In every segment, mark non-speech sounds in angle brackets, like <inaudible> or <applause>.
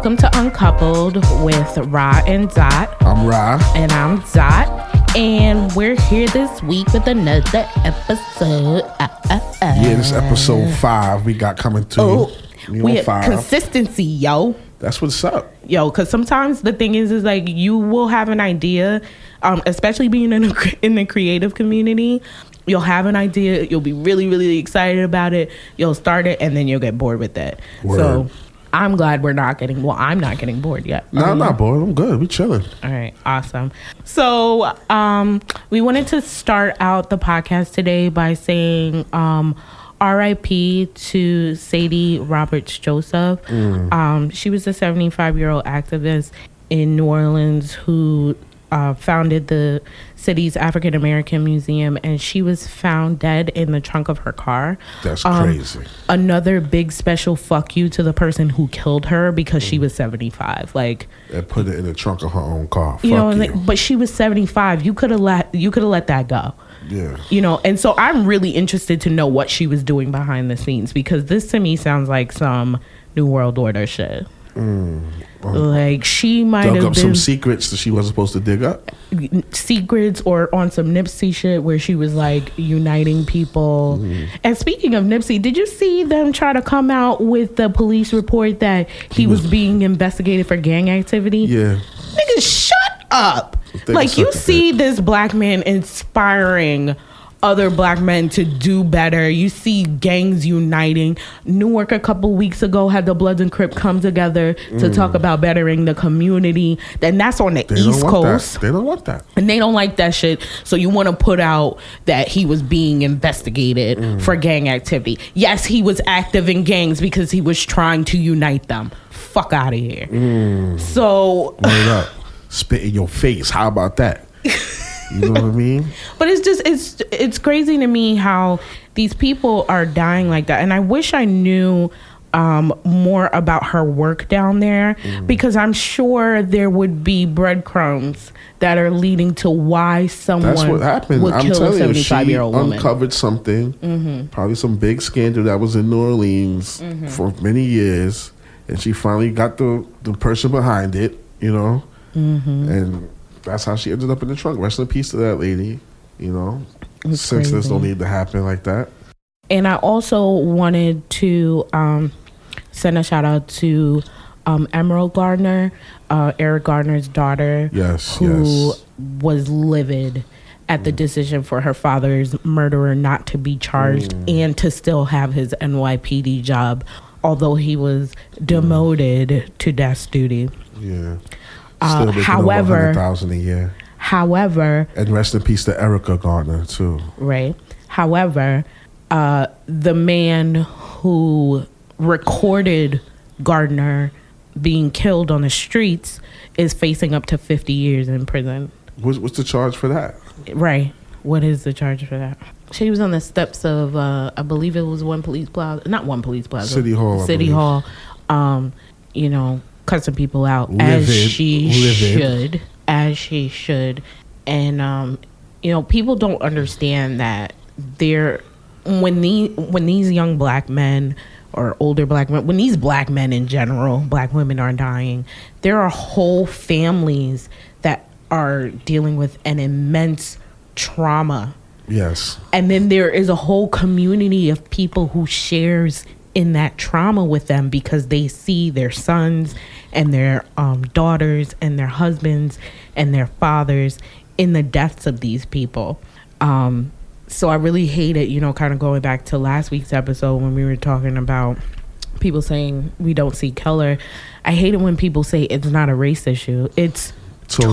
Welcome to Uncoupled with Ra and Dot. I'm Ra. And I'm Dot. And we're here this week with another episode. Uh, uh, uh. Yeah, this episode five we got coming to Oh, you. we five. consistency, yo. That's what's up. yo because sometimes the thing is is like you will have an idea um especially being in a, in the creative community you'll have an idea you'll be really really excited about it you'll start it and then you'll get bored with it so Word. I'm glad we're not getting well i'm not getting bored yet No, I'm not bored. I'm good. We chilling. all right, awesome. So, um, we wanted to start out the podcast today by saying um, R.I.P. to Sadie Roberts Joseph. Um, she was a 75 year old activist in New Orleans who uh, founded the city's African American Museum, and she was found dead in the trunk of her car. That's Um, crazy. Another big special fuck you to the person who killed her because she was 75. Like, And put it in the trunk of her own car. Fuck you know, you. like, but she was 75. You could have let you could have let that go. yeah. You know, and so I'm really interested to know what she was doing behind the scenes because this to me sounds like some New World Order shit. Like she might Mm. Dug have up been some secrets that she wasn't supposed to dig up. secrets or on some Nipsey shit where she was like uniting people. Mm-hmm. And speaking of Nipsey, did you see them try to come out with the police report that he, was, was- being investigated for gang activity? Yeah. Nigga, shut up. Like you see this black man inspiring other black men to do better. You see gangs uniting. Newark a couple weeks ago had the Bloods and Crips come together to talk about bettering the community. Then that's on the Mm. They East Coast. that. They don't want that. And they don't like that shit. So you want to put out that he was being investigated Mm. for gang activity. Yes, he was active in gangs because he was trying to unite them. Fuck out of here. Mm. So. Spit in your face. How about that? <laughs> You know what I mean? <laughs> but it's just it's it's crazy to me how these people are dying like that and i wish i knew um, more about her work down there Mm. because i'm sure there would be breadcrumbs that are leading to why someone That's what happened. would I'm kill telling you, 75 she year old woman Mm-hmm. uncovered something. Probably some big scandal that was in New Orleans Mm-hmm. for many years, and she finally got the the person behind it. You know, Mm-hmm. and that's how she ended up in the trunk. Rest in peace to that lady. You know, since this don't need to happen like that. and I also wanted to um, send a shout out to um, Emerald Garner, uh, Eric Garner's daughter, Yes, who yes. was livid at the decision for her father's murderer not to be charged and to still have his NYPD job, although he was demoted to desk duty. Yeah. Uh, Still making however- thousand a year. However, And rest in peace to Erica Garner too. right? However, uh, the man who recorded Garner being killed on the streets is facing up to 50 years in prison. What's, what's the charge for that? Right. What is the charge for that? She was on the steps of, uh, I believe it was one police plaza, not one police plaza, City Hall, City believe. Hall. Um, you know, cussing people out as she livid. should, as she should, and um, you know, people don't understand that they're when the when these young black men or older black men, when these black men in general, black women are dying, there are whole families that are dealing with an immense trauma Yes. and then there is a whole community of people who shares in that trauma with them because they see their sons and their um, daughters and their husbands and their fathers in the deaths of these people um, so i really hate it you know kind of going back to last week's episode when we were talking about people saying we don't see color i hate it when people say it's not a race issue it's Totally.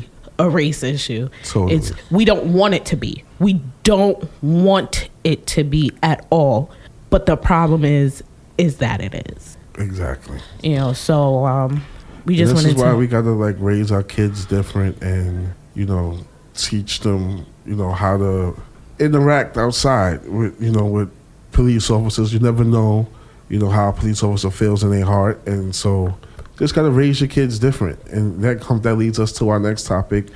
totally a race issue Totally. it's we don't want it to be. We don't want it to be at all. But the problem is is that it is. Exactly. You know, so um we And just this is why to we gotta like raise our kids different and you know teach them you know how to interact outside with you know with police officers. You never know you know how a police officer feels in their heart, and so just gotta raise your kids different. And that comes that leads us to our next topic.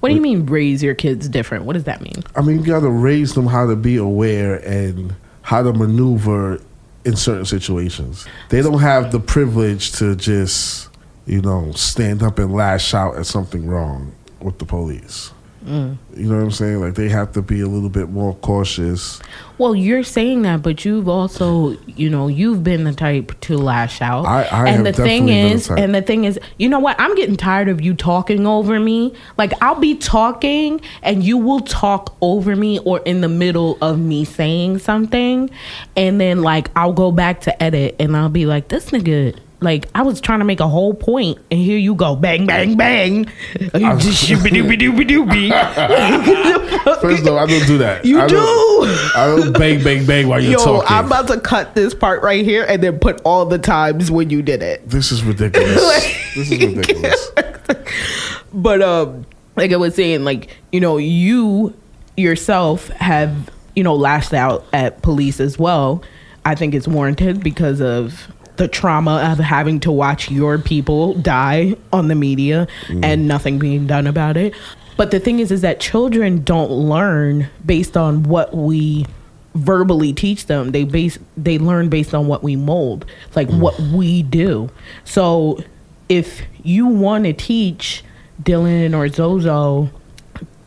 What do you mean raise your kids different? What does that mean? I mean, you gotta raise them how to be aware and how to maneuver in certain situations. They don't have the privilege to just, you know, stand up and lash out at something wrong with the police. Mm. You know what I'm saying? Like they have to be a little bit more cautious. Well, you're saying that, but you've also, you know, you've been the type to lash out. I- I and the thing been the is, and the thing is, you know what? I'm getting tired of you talking over me. Like I'll be talking, and you will talk over me, or in the middle of me saying something, and then like I'll go back to edit, and I'll be like, this nigga. Like I was trying to make a whole point, and here you go, bang, bang, bang. You <laughs> just shooby-dooby-dooby-dooby. <laughs> First of all, I don't do that. You I do. Don't, I don't bang, bang, bang while you're Yo, talking. I'm about to cut this part right here and then put all the times when you did it. this is ridiculous. <laughs> this is ridiculous. But um, like I was saying, like you know, you yourself have you know lashed out at police as well. I think it's warranted because of the trauma of having to watch your people die on the media mm. and nothing being done about it. But the thing is, is that children don't learn based on what we verbally teach them. They base they learn based on what we mold, like mm. what we do. So if you want to teach Dylan or Zozo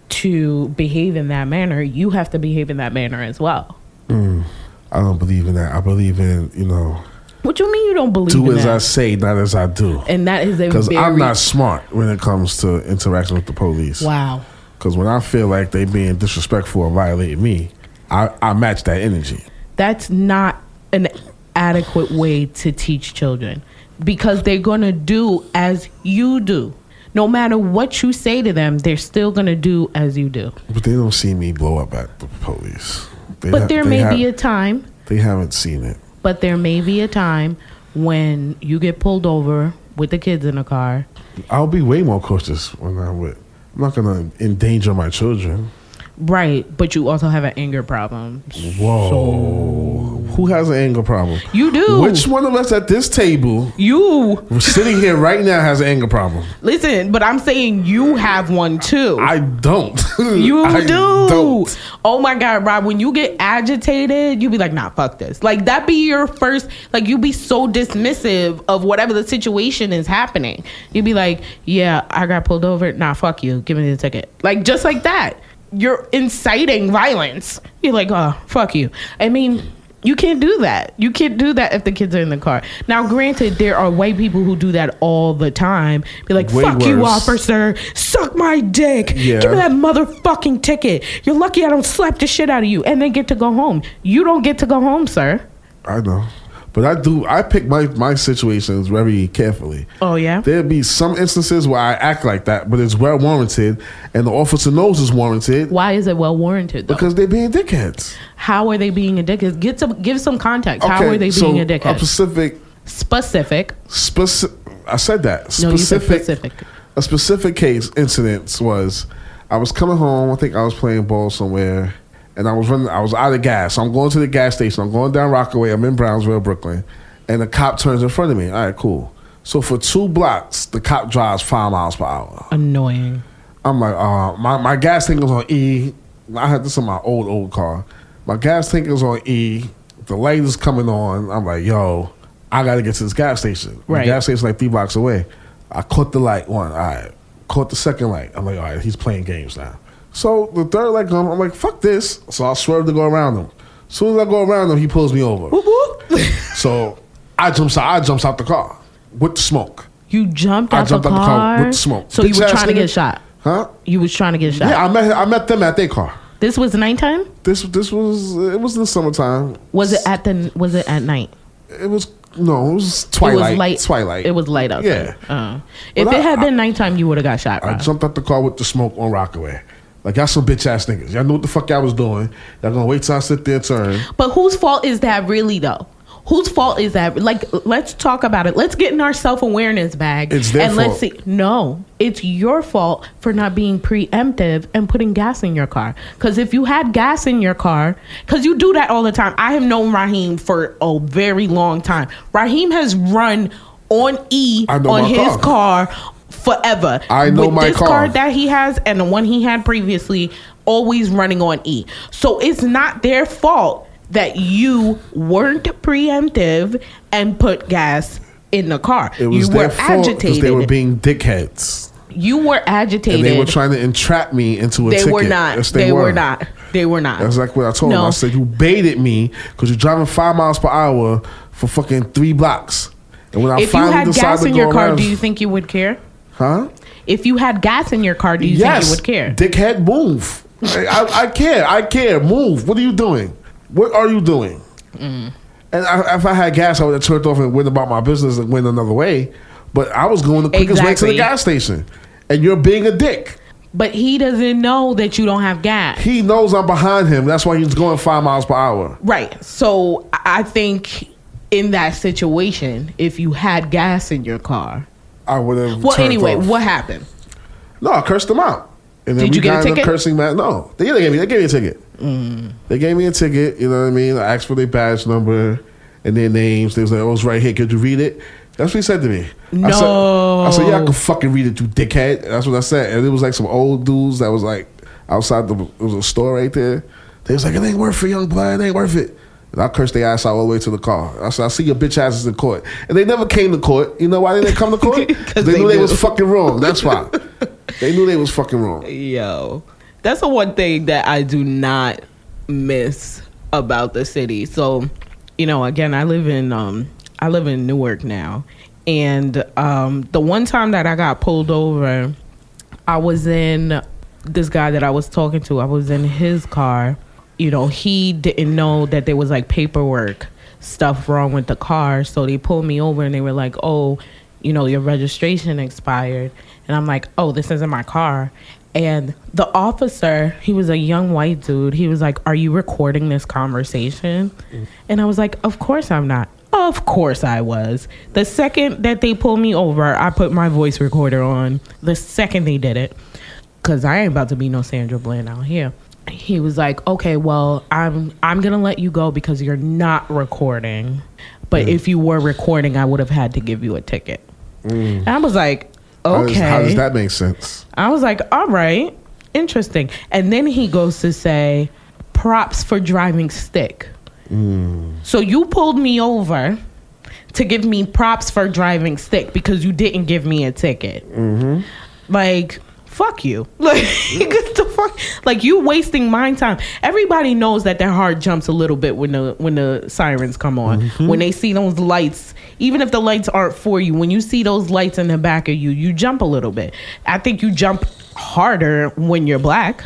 to behave in that manner, you have to behave in that manner as well. Mm. I don't believe in that. I believe in, you know, What you mean you don't believe do in as I say, not as I do. and that is a Because very I'm not smart when it comes to interaction with the police. wow. Because when I feel like they being disrespectful or violating me, I, I match that energy. That's not an adequate way to teach children because they're going to do as you do. No matter what you say to them, they're still going to do as you do. But they don't see me blow up at the police. They But ha- there may be a time They haven't seen it. But there may be a time when you get pulled over with the kids in the car. I'll be way more cautious when I'm with. I'm not gonna endanger my children. Right, but you also have an anger problem. Whoa. Who has an anger problem? You do. Which one of us at this table, You sitting here right now, has an anger problem? listen, but I'm saying you have one too. I don't. <laughs> you I do. Don't. Oh my god, Rob, when you get agitated, you be like, nah, fuck this. Like that be your first like you be so dismissive of whatever the situation is happening. You'd be like, Yeah, I got pulled over. Nah, fuck you. Give me the ticket. Like just like that. You're inciting violence. You're like, oh, fuck you. I mean, you can't do that. You can't do that if the kids are in the car. Now, granted, there are white people who do that all the time. Be like, Way fuck you, officer. Suck my dick. Yeah. Give me that motherfucking ticket. You're lucky I don't slap the shit out of you. And then get to go home. You don't get to go home, sir. I know. But I do. I pick my my situations very carefully. Oh, yeah? There'd be some instances where I act like that, but it's well warranted, and the officer knows it's warranted Why is it well warranted, though? because they're being dickheads. How are they being a dickhead? Get some, give some context. How are they being so a dickhead? A specific, Specific. specific. I said that. No, you said Specific. specific. A specific case incident was, I was coming home. I think I was playing ball somewhere, and I was running. I was out of gas. So I'm going to the gas station. I'm going down Rockaway. I'm in Brownsville, Brooklyn, and the cop turns in front of me. All right, cool. So for two blocks, the cop drives five miles per hour. Annoying. I'm like, uh, my, my gas tank was on E. I had this in my old, old car. My gas tank is on E. The light is coming on. I'm like, yo, I got to get to this gas station. Right. The gas station like three blocks away. I caught the light one. All right. Caught the second light. I'm like, all right, he's playing games now. So the third light comes. I'm like, fuck this. So I swerve to go around him. As soon as I go around him, he pulls me over. <laughs> So I jumps out. I jumps out the car with the smoke. You jumped I out, jumped the, out the car car with smoke. So you Bitch were ass trying to nigga. get shot. Huh? You was trying to get shot. Yeah, I met I met them at their car. This was nighttime. This this was it was in the summertime. Was it at the? Was it at night? It was no, it was twilight. It was light. Twilight. It was light outside. Yeah. Uh, if But it I- had been nighttime, you would have got shot. I Rob. jumped out the car with the smoke on Rockaway. Like y'all some bitch ass niggas. Y'all knew what the fuck y'all was doing. Y'all gonna wait till I sit there and turn. But whose fault is that really though? Whose fault is that? Like, let's talk about it. Let's get in our self awareness bag. It's their and let's see. No, it's your fault for not being preemptive and putting gas in your car. Because if you had gas in your car, because you do that all the time. I have known Raheem for a very long time. Raheem has run on E on his car. car forever. I know With my this car. car that he has and the one he had previously, always running on E. So it's not their fault that you weren't preemptive and put gas in the car. It was you were their fault because agitated. they were being dickheads. you were agitated. And they were trying to entrap me into a They ticket. were not. Yes, they were not. They were not. That's like what I told him. No. I said, you baited me because you're driving five miles per hour for fucking three blocks. And when I if you finally had decided gas in your car, around- do you think you would care? Huh? If you had gas in your car, do you yes. think you would care? Dickhead, move. I, I, I care. I care. Move. What are you doing? What are you doing? Mm. And I, if I had gas, I would have turned off and went about my business and went another way. But I was going the quickest way to the gas station. And you're being a dick. But he doesn't know that you don't have gas. He knows I'm behind him. That's why he's going five miles per hour. Right. So I think in that situation, if you had gas in your car. I would have. Well, anyway, off. what happened? No, I cursed them out. And then Did we you get a ticket? cursing man. No, they, they gave me they gave me a ticket. Mm. They gave me a ticket. You know what I mean? I asked for their badge number and their names. They was like, "Oh, it's right here. Could you read it?" That's what he said to me. I said, No. I said, "Yeah, I can fucking read it, you dickhead." That's what I said. And it was like some old dudes that was like outside the. It was a store right there. They was like, "It ain't worth it, young blood. It ain't worth it." And I cursed their ass out all the way to the car. I said, I see your bitch asses in court. And they never came to court. You know why they didn't come to court? <laughs> they, they knew they was fucking wrong. That's why. <laughs> they knew they was fucking wrong. Yo, that's the one thing that I do not miss about the city. So, you know, again, I live in um I live in Newark now. And um the one time that I got pulled over, I was in this guy that I was talking to, I was in his car. You know, he didn't know that there was like paperwork stuff wrong with the car. So they pulled me over and they were like, oh, you know, your registration expired. And I'm like, oh, this isn't my car. And the officer, he was a young white dude. He was like, Are you recording this conversation? And I was like, Of course I'm not. Of course I was. The second that they pulled me over, I put my voice recorder on. The second they did it, because I ain't about to be no Sandra Bland out here. He was like, "Okay, well, I'm I'm gonna let you go because you're not recording. But mm. if you were recording, I would have had to give you a ticket." Mm. And I was like, How "Okay." does, how does that make sense? I was like, all right, interesting. And then he goes to say, props for driving stick. Mm. So you pulled me over to give me props for driving stick because you didn't give me a ticket. Mm-hmm. Like, fuck you. <laughs> Like, the fuck? Like you wasting my time. Everybody knows that their heart jumps a little bit when the when the sirens come on. Mm-hmm. When they see those lights, even if the lights aren't for you, when you see those lights in the back of you, you jump a little bit. I think you jump harder when you're black.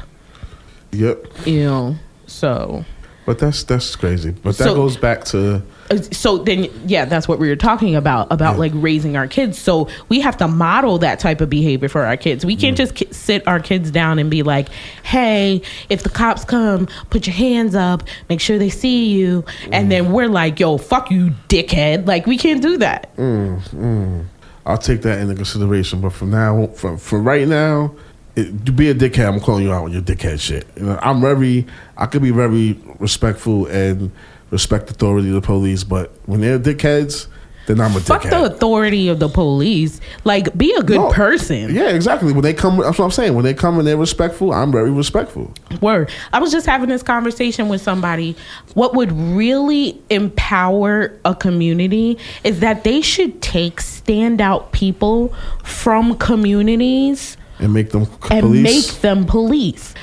Yep. You know. So But that's that's crazy. But that So- goes back to Uh, so then yeah that's what we were talking about about Yeah. like raising our kids. So we have to model that type of behavior for our kids. We can't mm-hmm. just ki- sit our kids down and be like hey if the cops come put your hands up make sure they see you. And then we're like yo fuck you dickhead. Like we can't do that. Mm-hmm. I'll take that into consideration. But for now, for for right now, it, be a dickhead, I'm calling you out on your dickhead shit. You know, I'm very, I could be very respectful and respect the authority of the police, but when they're dickheads, then I'm a dickhead. fuck dickhead. the authority of the police like be a good No. person Yeah, exactly. When they come, that's what I'm saying. When they come and they're respectful, I'm very respectful. Word. I was just having this conversation with somebody. What would really empower a community is that they should take standout people from communities And make them and police. make them police.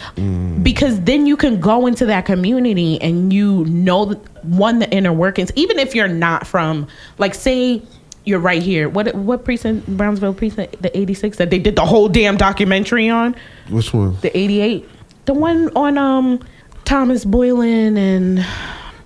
Because then you can go into that community and you know one the inner workings. Even if you're not from, like, say you're right here. What what precinct? Brownsville precinct, the 86 that they did the whole damn documentary on Which one? the 88 the one on um thomas boylan and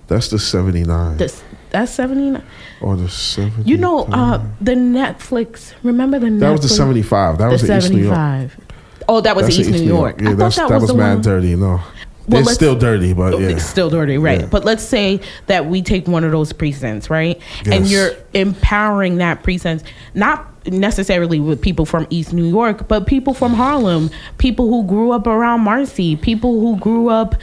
That's the 79 this that's 79 or the 70. you know uh the netflix remember the that was the 75. That the was the East New York. 75 oh that was That's east the new york, Yeah, i thought that, that, was, was, the mad one dirty. No, Well, it's still dirty, but yeah. It's still dirty, right? Yeah. But let's say that we take one of those precincts, right? And you're empowering that precinct, not necessarily with people from East New York, but people from Harlem, people who grew up around Marcy, people who grew up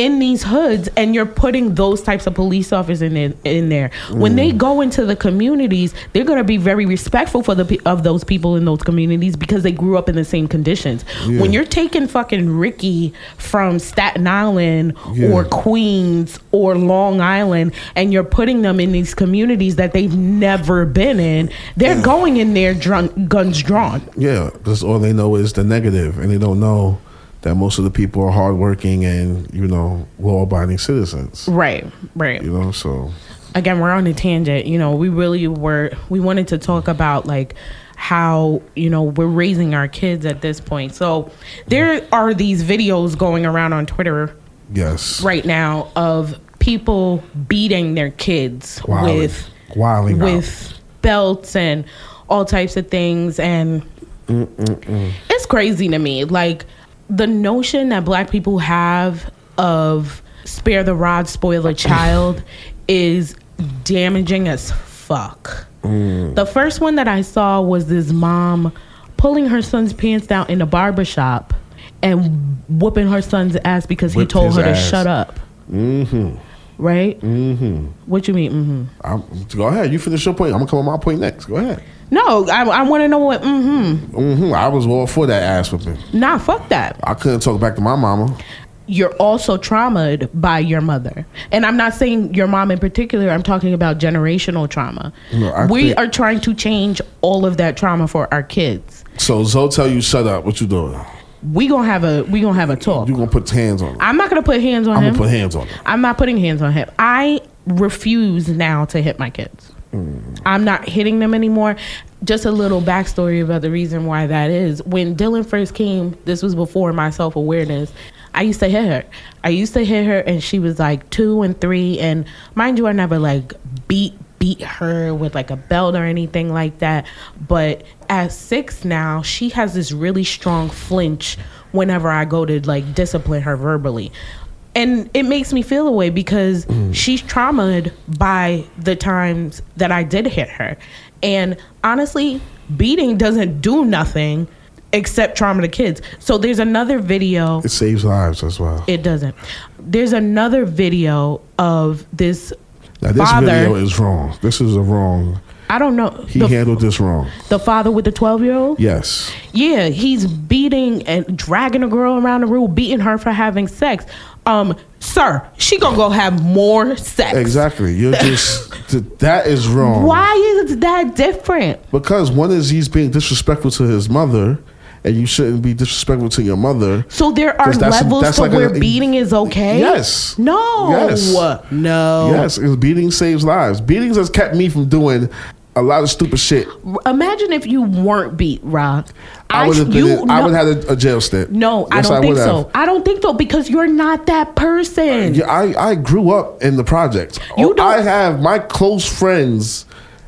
in these hoods and you're putting those types of police officers in in, in there. When they mm. go into the communities they're going to be very respectful for the of those people in those communities because they grew up in the same conditions. Yeah. when you're taking fucking ricky from staten island Yeah. or queens or long island and you're putting them in these communities that they've never been in they're going in there drunk, guns drawn. Yeah, because all they know is the negative, and they don't know that most of the people are hardworking and you know law-abiding citizens. right right. You know, so. Again we're on a tangent. You know we really were we wanted to talk about like how you know we're raising our kids at this point. So there are these videos going around on twitter yes, right now of people beating their kids Wilding. with Wilding out. with belts and all types of things and mm, mm, mm. it's crazy to me. Like the notion that black people have of spare the rod spoil the child <laughs> is damaging as fuck. The first one that i saw was this mom pulling her son's pants down in a barber shop and whooping her son's ass because he told her to shut up. Mm-hmm. Right mm-hmm. what you mean mm-hmm. I'm, go ahead. You finish your point. I'm gonna come on my point next. Go ahead. no i, I want to know what mm-hmm Mm-hmm. I was all for that ass whipping. nah fuck that I couldn't talk back to my mama. you're also traumatized by your mother. And I'm not saying your mom in particular, I'm talking about generational trauma. No, I we think- are trying to change all of that trauma for our kids. So Zoe tell you shut up. What you doing? We gonna have a we gonna have a talk. You gonna put hands on him? I'm not gonna put hands on him. I'm gonna put hands on him. I'm not putting hands on him. I refuse now to hit my kids. Mm. I'm not hitting them anymore. Just a little backstory about the reason why that is. When Dylan first came, this was before my self awareness. I used to hit her. I used to hit her, and she was like two and three. And mind you, I never like beat beat her with like a belt or anything like that. But at six now, she has this really strong flinch whenever I go to like discipline her verbally and it makes me feel away because mm. she's traumatized by the times that I did hit her. And honestly, beating doesn't do nothing except trauma to kids. So there's another video. It saves lives as well. It doesn't. There's another video of this Now this father. video is wrong. This is a wrong. I don't know. He the, handled this wrong. the father with the 12 year old? Yes. Yeah, he's beating and dragging a girl around the room, beating her for having sex. Um, sir, she gonna go have more sex. Exactly. You're <laughs> just th- that is wrong. Why is that different? Because one is he's being disrespectful to his mother, and you shouldn't be disrespectful to your mother. So there are that's- levels that's to like a- where beating is okay. Yes. No. Yes. No. Yes, because beating saves lives. Beatings has kept me from doing a lot of stupid shit. Imagine if you weren't beat, Rock. I would have you been. In, I know- would have had a, a jail stint. No, I don't think so. have. I don't think so because you're not that person. Yeah, I, I grew up in the projects. You oh, don't- I have my close friends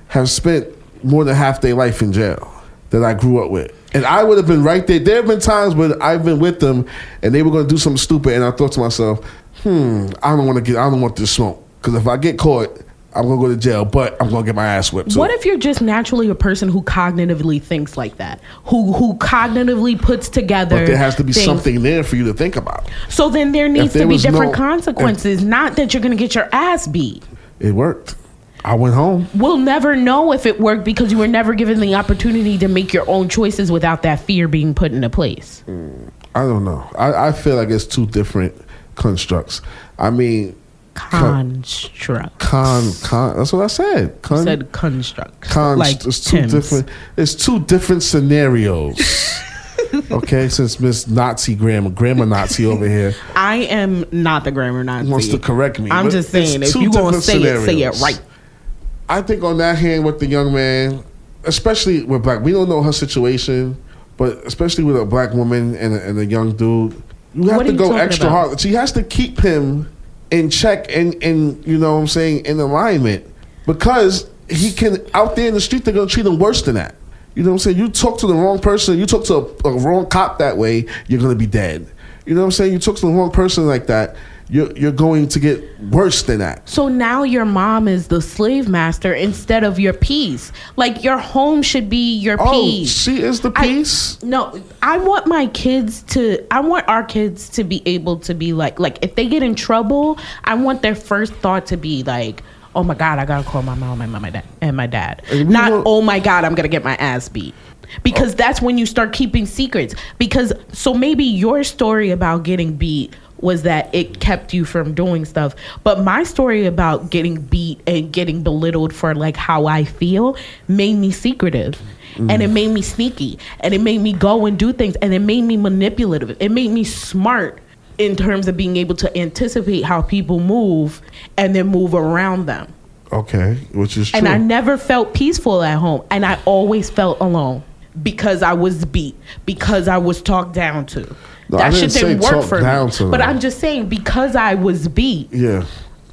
have spent more than half their life in jail that I grew up with. And I would have been right there. There have been times when I've been with them and they were going to do something stupid, and I thought to myself, "Hmm, I don't want to get. I don't want this smoke because if I get caught, I'm going to go to jail. But I'm going to get my ass whipped." too. What if you're just naturally a person who cognitively thinks like that? Who who cognitively puts together But there has to be things. something there for you to think about. So then there needs there to be different no- consequences, not that you're going to get your ass beat. It worked. I went home. We'll never know if it worked because you were never given the opportunity to make your own choices without that fear being put into place. Mm, I don't know. I, I feel like it's two different constructs. I mean, Construct. con con. That's what I said. Con, said construct. con. like it's two Tim's. different. It's two different scenarios. <laughs> okay, since Miss Nazi grammar, grammar Nazi over here I am not the grammar Nazi. wants to correct me. I'm just saying, if you gonna say it, say it right. I think on that hand with the young man, especially with black, we don't know her situation, but especially with a black woman and a, and a young dude, you have What to you go extra about? hard. She has to keep him in check and and you know what I'm saying in alignment because he can out there in the street they're gonna treat him worse than that. You know what I'm saying? You talk to the wrong person, you talk to a, a wrong cop that way, you're gonna be dead. You know what I'm saying? You talk to the wrong person like that, you're you're going to get worse than that. So now your mom is the slave master instead of your peace. Like your home should be your Oh, peace. she is the I- peace. no, I want my kids to. I want our kids to be able to be like, like if they get in trouble, I want their first thought to be like, "Oh my god, I gotta call my mom and my dad and my dad." And Not, want- "Oh my god, I'm gonna get my ass beat." Because oh. that's when you start keeping secrets. Because so maybe your story about getting beat was that it kept you from doing stuff. But my story about getting beat and getting belittled for like how I feel made me secretive. And it made me sneaky. And it made me go and do things. And it made me manipulative. It made me smart in terms of being able to anticipate how people move and then move around them. Okay, which is true. And I never felt peaceful at home. And I always felt alone because I was beat, because I was talked down to. No, I that didn't shit didn't say work for me. But. I'm just saying, because I was beat, yeah.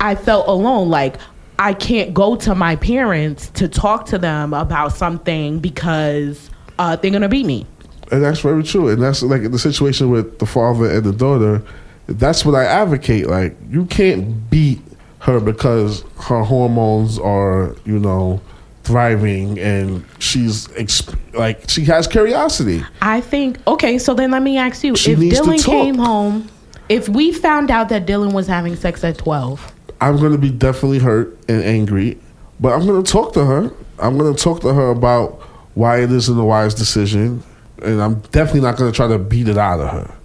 I felt alone. Like I can't go to my parents to talk to them about something because uh, they're gonna beat me. And that's very true. And that's like the situation with the father and the daughter. That's what I advocate. Like you can't beat her because her hormones are, you know, thriving and she's exp- like she has curiosity. I think okay. So then let me ask you: She If Dylan came home, if we found out that Dylan was having sex at twelve, I'm going to be definitely hurt and angry, but I'm going to talk to her. I'm going to talk to her about why it isn't a wise decision, and I'm definitely not going to try to beat it out of her.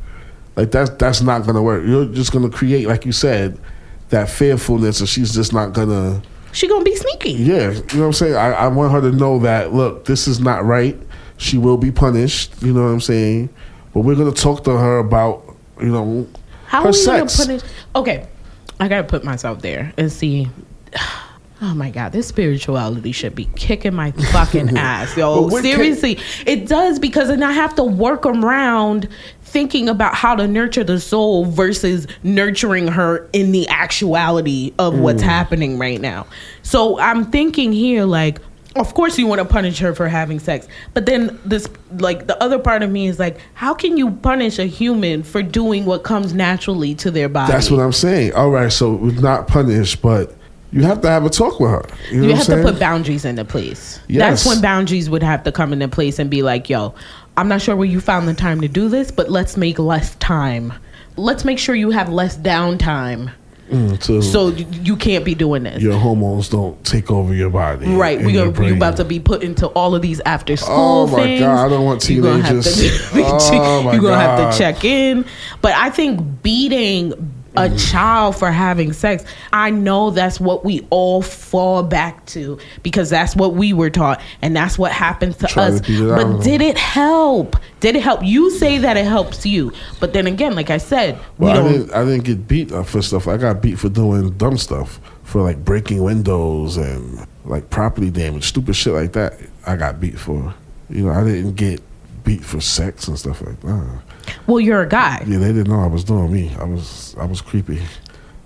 Like that's that's not going to work. You're just going to create, like you said, that fearfulness, and she's just not going to. She gonna be sneaky. Yeah, you know what I'm saying. I, I want her to know that look, this is not right. She will be punished. You know what I'm saying. But we're going to talk to her about, you know, How her are we sex. gonna put it? Okay, I gotta put myself there and see. Oh my god, this spirituality should be kicking my fucking <laughs> ass, yo. Seriously, it does because then I have to work around thinking about how to nurture the soul versus nurturing her in the actuality of what's Mm. happening right now. So I'm thinking here, like, of course you want to punish her for having sex, but then this, like, the other part of me is like, how can you punish a human for doing what comes naturally to their body? That's what I'm saying. All right, so not punish but you have to have a talk with her. You, know you have to put boundaries into place. Yes. That's when boundaries would have to come into place and be like, yo, I'm not sure where you found the time to do this, but let's make less time. Let's make sure you have less downtime Mm, so so you, you can't be doing this. your hormones don't take over your body. Right, We are you about to be put into all of these after school Oh my things. God, I don't want You gonna have to. <laughs> Oh my you gonna have to check in. But I think beating a Mm. child for having sex, I know that's what we all fall back to because that's what we were taught and that's what happens to Try us. beat it out of but did it help? Did it help? You say that it helps you, but then again, like I said, we Well, I don't. didn't. I didn't get beat for stuff. I got beat for doing dumb stuff, for like breaking windows and like property damage, stupid shit like that. I got beat for. You know, I didn't get beat for sex and stuff like that. Well, you're a guy. Yeah, they didn't know I was doing me. I was. I was creepy.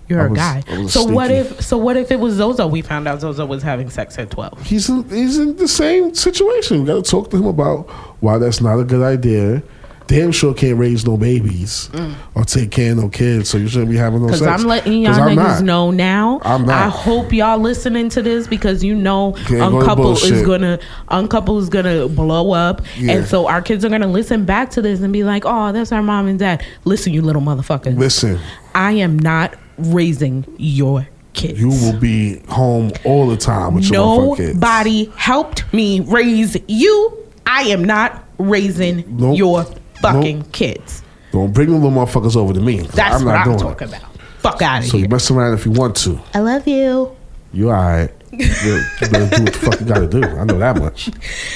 You're I a was- guy. So what if? So what if it was Zozo? We found out Zozo was having sex at twelve. He's in, he's in the same situation. We got to talk to him about why that's not a good idea. Damn sure can't raise no babies or take care of no kids, so you shouldn't be having no Because sex. Mm. I'm letting y'all I'm niggas not. know now. I'm not. I hope y'all listening to this because you know Can't go uncouple is gonna uncouple is gonna blow up, Yeah. and so our kids are gonna listen back to this and be like, "Oh, that's our mom and dad." Listen, you little motherfucker. Listen, I am not raising your kids. you will be home all the time with your kids. Nobody helped me raise you. I am not raising Nope. your fucking Nope. kids. Don't bring them little motherfuckers over to me. That's I'm what not I'm doing talking it. about. Fuck out of So here. you mess around if you want to. I love you. You alright. you better do what the fuck you gotta do. I know that much.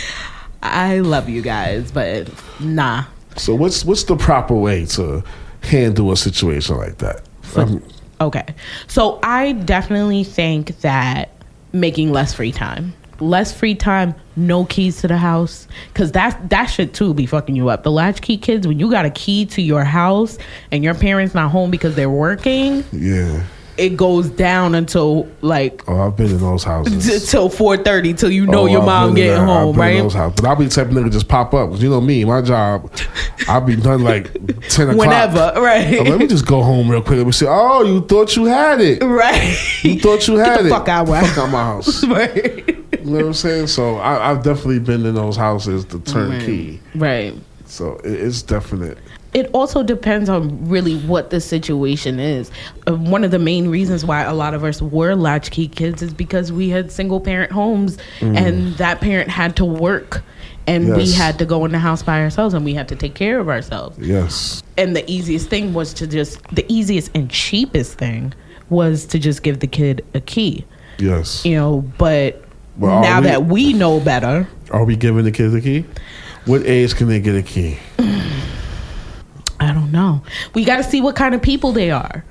<laughs> I love you guys, but nah. So what's what's the proper way to handle a situation like that? Um, Okay. So I definitely think that making less free time. Less free time, no keys to the house. Cause that that should too be fucking you up. The latchkey kids, when you got a key to your house and your parents not home because they're working, yeah. It goes down until like Oh, I've been in those houses. t- till four thirty till you know Oh, your I've mom getting that- home, right? those houses. But I'll be the type of nigga just pop up. 'Cause you know me, my job, I'll be done like <laughs> 10 o'clock. Whenever, right? like, let me just go home real quick. Let me say, oh, you thought you had it. <laughs> right. You thought you had the it. fuck out, Get fuck out my house. <laughs> right. You know what I'm saying? So I, I've definitely been in those houses to turn key. Right. So it, it's definite. It also depends on really what the situation is. Uh, one of the main reasons why a lot of us were latchkey kids is because we had single parent homes and that parent had to work and we Mm. Had to go in the house by ourselves and we had to take care of ourselves. Yes. And the easiest thing was to just, the easiest and cheapest thing was to just give the kid a key, Yes. you know, but Well, now we- that we know better, Are we giving the kids a key? What age can they get a key? <clears throat> I don't know. We got to see what kind of people they are.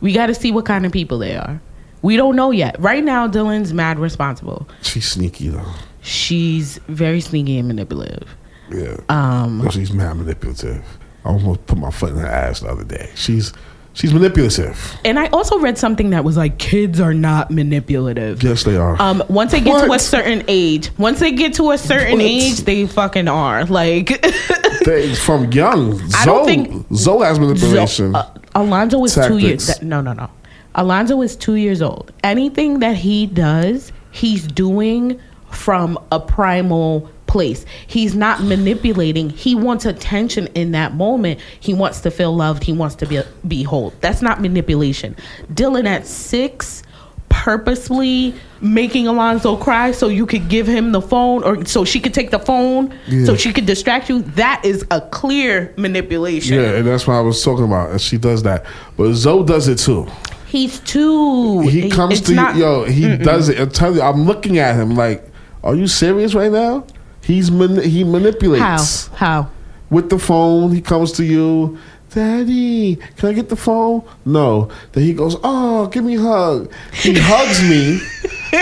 We got to see what kind of people they are. We don't know yet. Right now, Dylan's mad responsible. She's sneaky though. She's very sneaky and manipulative. Yeah. Um, No, she's mad manipulative. I almost put my foot in her ass the other day. She's she's manipulative. and I also read something that was like, kids are not manipulative. Yes, they are. Um, once they get to a certain age, once they get to a certain What? age, they fucking are. Like, <laughs> they from young. I Zoe, don't think- Zoe has manipulation. Uh, Alonzo is two years. That- no, no, no. Alonzo is two years old. Anything that he does, he's doing from a primal place. He's not manipulating. He wants attention in that moment. He wants to feel loved. He wants to be be whole. That's not manipulation. Dylan at six purposely making Alonzo cry so you could give him the phone or so she could take the phone so she could distract you that is a clear manipulation yeah, and that's what I was talking about. And she does that, but Zoe does it too. He's too. He comes to not- yo. He does it. I tell you, I'm looking at him like, are you serious right now? He's mani- he manipulates How? How? with the phone. He comes to you, Daddy. Can I get the phone? No. Then he goes, Oh, give me a hug. He <laughs> hugs me.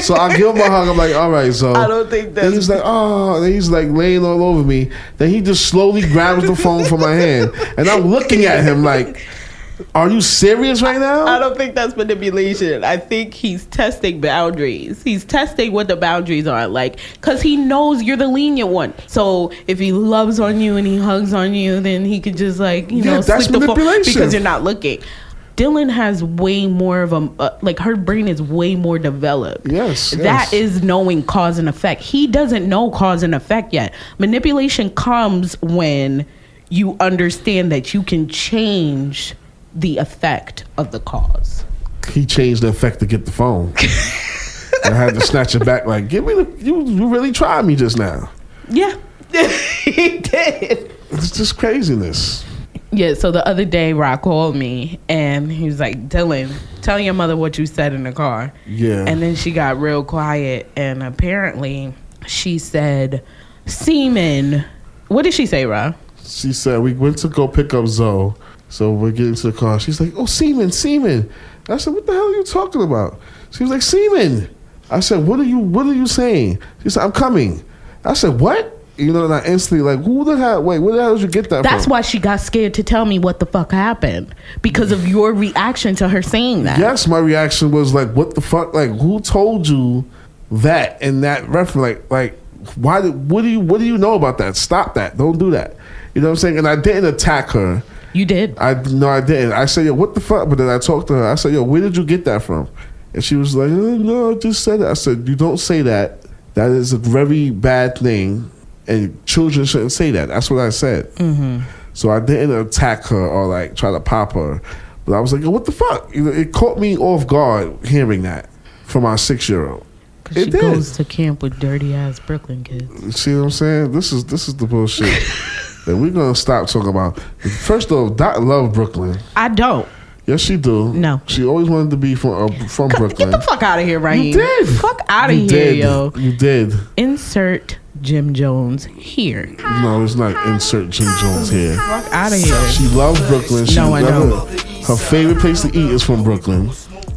So I give him a hug. I'm like, all right, so I don't think Then that's- he's like, oh, then he's like laying all over me. Then he just slowly grabs the phone from my hand, and I'm looking at him like, are you serious right now? I don't think that's manipulation. I think he's testing boundaries. He's testing what the boundaries are like because he knows you're the lenient one. So if he loves on you and he hugs on you, then he could just like you Yeah, know that's slip the phone manipulation. because you're not looking. Dylan has way more of a uh, like her brain is way more developed. Yes, that yes. is knowing cause and effect. He doesn't know cause and effect yet. Manipulation comes when you understand that you can change the effect of the cause. he changed the effect to get the phone. <laughs> I had to snatch it back. Like, give me the. You, you really tried me just now. Yeah, <laughs> he did. It's just craziness. Yeah, so the other day, Rock called me and he was like, Dylan, tell your mother what you said in the car. Yeah. And then she got real quiet and apparently she said, Semen. What did she say, Rob? She said we went to go pick up Zoe, so we're getting to the car. She's like, "Oh, semen, semen." I said, "What the hell are you talking about?" She was like, "Semen." I said, "What are you? What are you saying?" She said, "I'm coming." I said, "What?" You know, and I instantly like, "Who the hell? Wait, where the hell did you get that That's from?" why she got scared to tell me what the fuck happened because of your reaction to her saying that. Yes, my reaction was like, "What the fuck? Like, who told you that?" And that reference, like, like, why? Did, what do you? What do you know about that? Stop that! Don't do that. You know what I'm saying? And I didn't attack her. You did. I no, I didn't. I said, "Yo, what the fuck?" But then I talked to her. I said, "Yo, where did you get that from?" And she was like, "Uh, "No, I just said it." I said, "You don't say that. That is a very bad thing, and children shouldn't say that." That's what I said. Mm-hmm. So I didn't attack her or like try to pop her, but I was like, Yo, "What the fuck?" You know, it caught me off guard hearing that from our six year old. Because It she did. goes to camp with dirty ass Brooklyn kids. See what I'm saying? This is this is the bullshit. <laughs> that we're gonna stop talking about. First off, Dot love Brooklyn. I don't. Yes, she do. No. she always wanted to be from uh, from Brooklyn. Get the fuck out of here, right? You did. Fuck out of here, did. yo. You did. Insert Jim Jones here. No, it's not. Insert Jim Jones here. Fuck out of here. She loves Brooklyn. She No, I don't. Her favorite place to eat is from Brooklyn.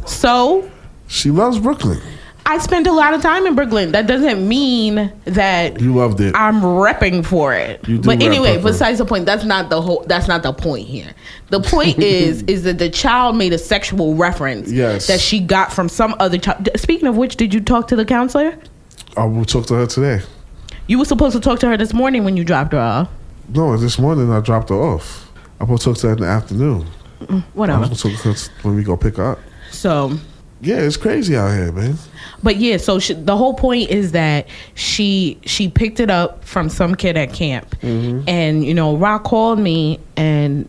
So She loves Brooklyn. I spent a lot of time in Brooklyn. That doesn't mean that You loved it. I'm repping for it. You do but anyway, besides the point, that's not the whole. That's not the point here. The point <laughs> is, is that the child made a sexual reference Yes. that she got from some other child. Speaking of which, did you talk to the counselor? I will talk to her today. You were supposed to talk to her this morning when you dropped her off. No, this morning I dropped her off. I'm to talk to her in the afternoon. I'm Whatever. supposed to talk to her when we go pick her up. So, Yeah, it's crazy out here, man. but yeah, so she, the whole point is that she she picked it up from some kid at camp, mm-hmm. and you know, Rock called me and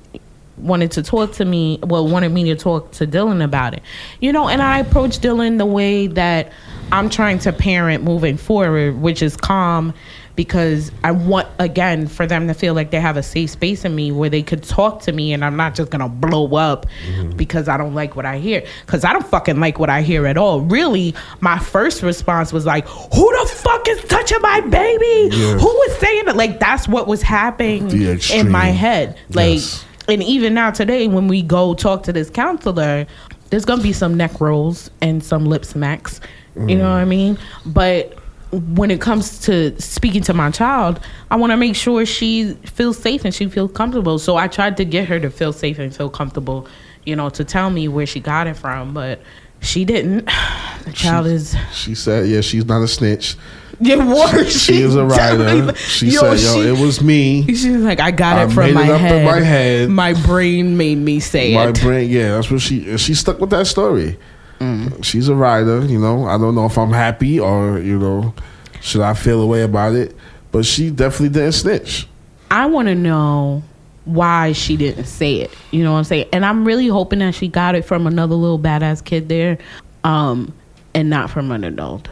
wanted to talk to me. Well, wanted me to talk to Dylan about it, you know. And I approached Dylan the way that I'm trying to parent moving forward, which is calm. Because I want again for them to feel like they have a safe space in me where they could talk to me and I'm not just gonna blow up mm-hmm. because I don't like what I hear. Because I don't fucking like what I hear at all. Really, my first response was like, "Who the fuck is touching my baby? Yeah. Who was saying it?" Like that's what was happening in my head. Like, Yes. and even now today, when we go talk to this counselor, there's gonna be some neck rolls and some lip smacks. You know what I mm. mean? But when it comes to speaking to my child, I want to make sure she feels safe and she feels comfortable. So I tried to get her to feel safe and feel comfortable, you know, to tell me where she got it from, but she didn't. <sighs> The child is She said, yeah, she's not a snitch. get worse. She is a <laughs> writer. She said, yo, it was me. She's like, I got I it from made my it up head. in my head. My brain made me say My it. My brain, yeah, that's what she she stuck with that story. Mm. She's a writer, you know. I don't know if I'm happy or you know, should I feel a way about it? But she definitely didn't snitch. I want to know why she didn't say it. You know what I'm saying? And I'm really hoping that she got it from another little badass kid there, um, and not from an adult.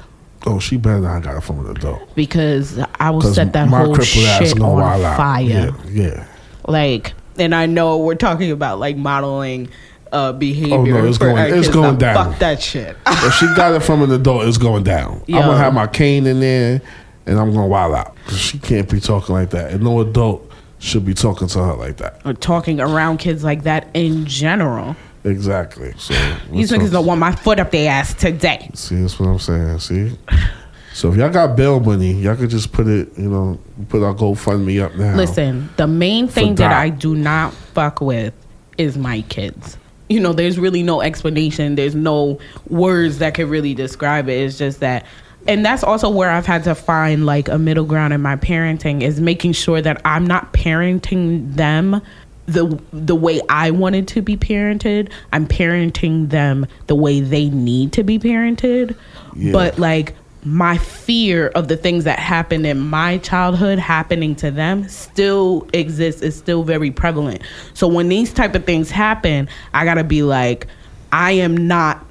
Oh, she better not got it from an adult. Because I will set that whole shit on fire. Yeah, yeah. Like, and I know we're talking about like modeling uh, behavior. Oh, no, it's going- it's going down. Fuck that shit. if she got it from an adult, it's going down. Yo. I'm gonna have my cane in there, and I'm gonna wild out. 'Cause She can't be talking like that, and no adult should be talking to her like that. or talking around kids like that in general. Exactly. So These niggas don't want my foot up their ass today. See, that's what I'm saying. See. So if y'all got bail money, y'all could just put it, you know, put our GoFundMe up now. Listen, the main thing that I do not fuck with is my kids. You know, there's really no explanation. There's no words that could really describe it. It's just that, and that's also where I've had to find like a middle ground in my parenting is making sure that I'm not parenting them the the way I wanted to be parented. I'm parenting them the way they need to be parented. Yeah. But like my fear of the things that happened in my childhood happening to them still exists. Is still very prevalent. So when these type of things happen i gotta be like i am not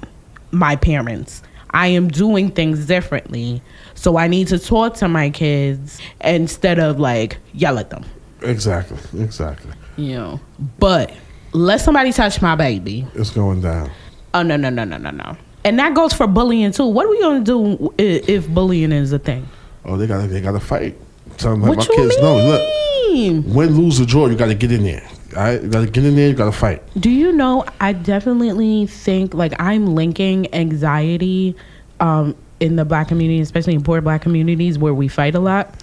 my parents. I am doing things differently. So i need to talk to my kids instead of like yell at them. Exactly. Exactly. you know but let somebody touch my baby. It's going down. oh no no no no no no and that goes for bullying too what are we gonna do i- if bullying is a thing Oh, they got they got to fight. Tell them like what my kids know. Look, mean? win, lose, or draw, you got to get in there. All right, you got to get in there. You got to fight. Do you know? I definitely think like I'm linking anxiety um, in the black community, especially in poor black communities where we fight a lot.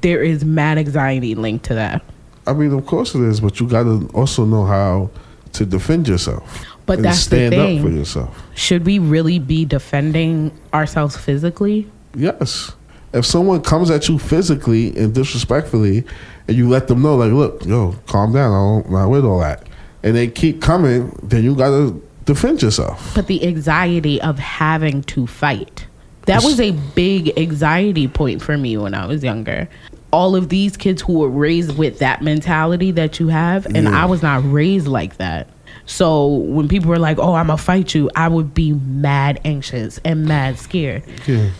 There is mad anxiety linked to that. I mean, of course it is, but you got to also know how to defend yourself. But and that's the thing. up for yourself. Should we really be defending ourselves physically? Yes. If someone comes at you physically and disrespectfully, and you let them know, like, look, yo, calm down. I don't, not with all that, and they keep coming, then you got to defend yourself. But the anxiety of having to fight. That was a big anxiety point for me when I was younger. All of these kids who were raised with that mentality that you have, and Yeah. I was not raised like that. So when people were like, "Oh, I'm gonna fight you," I would be mad anxious and mad scared.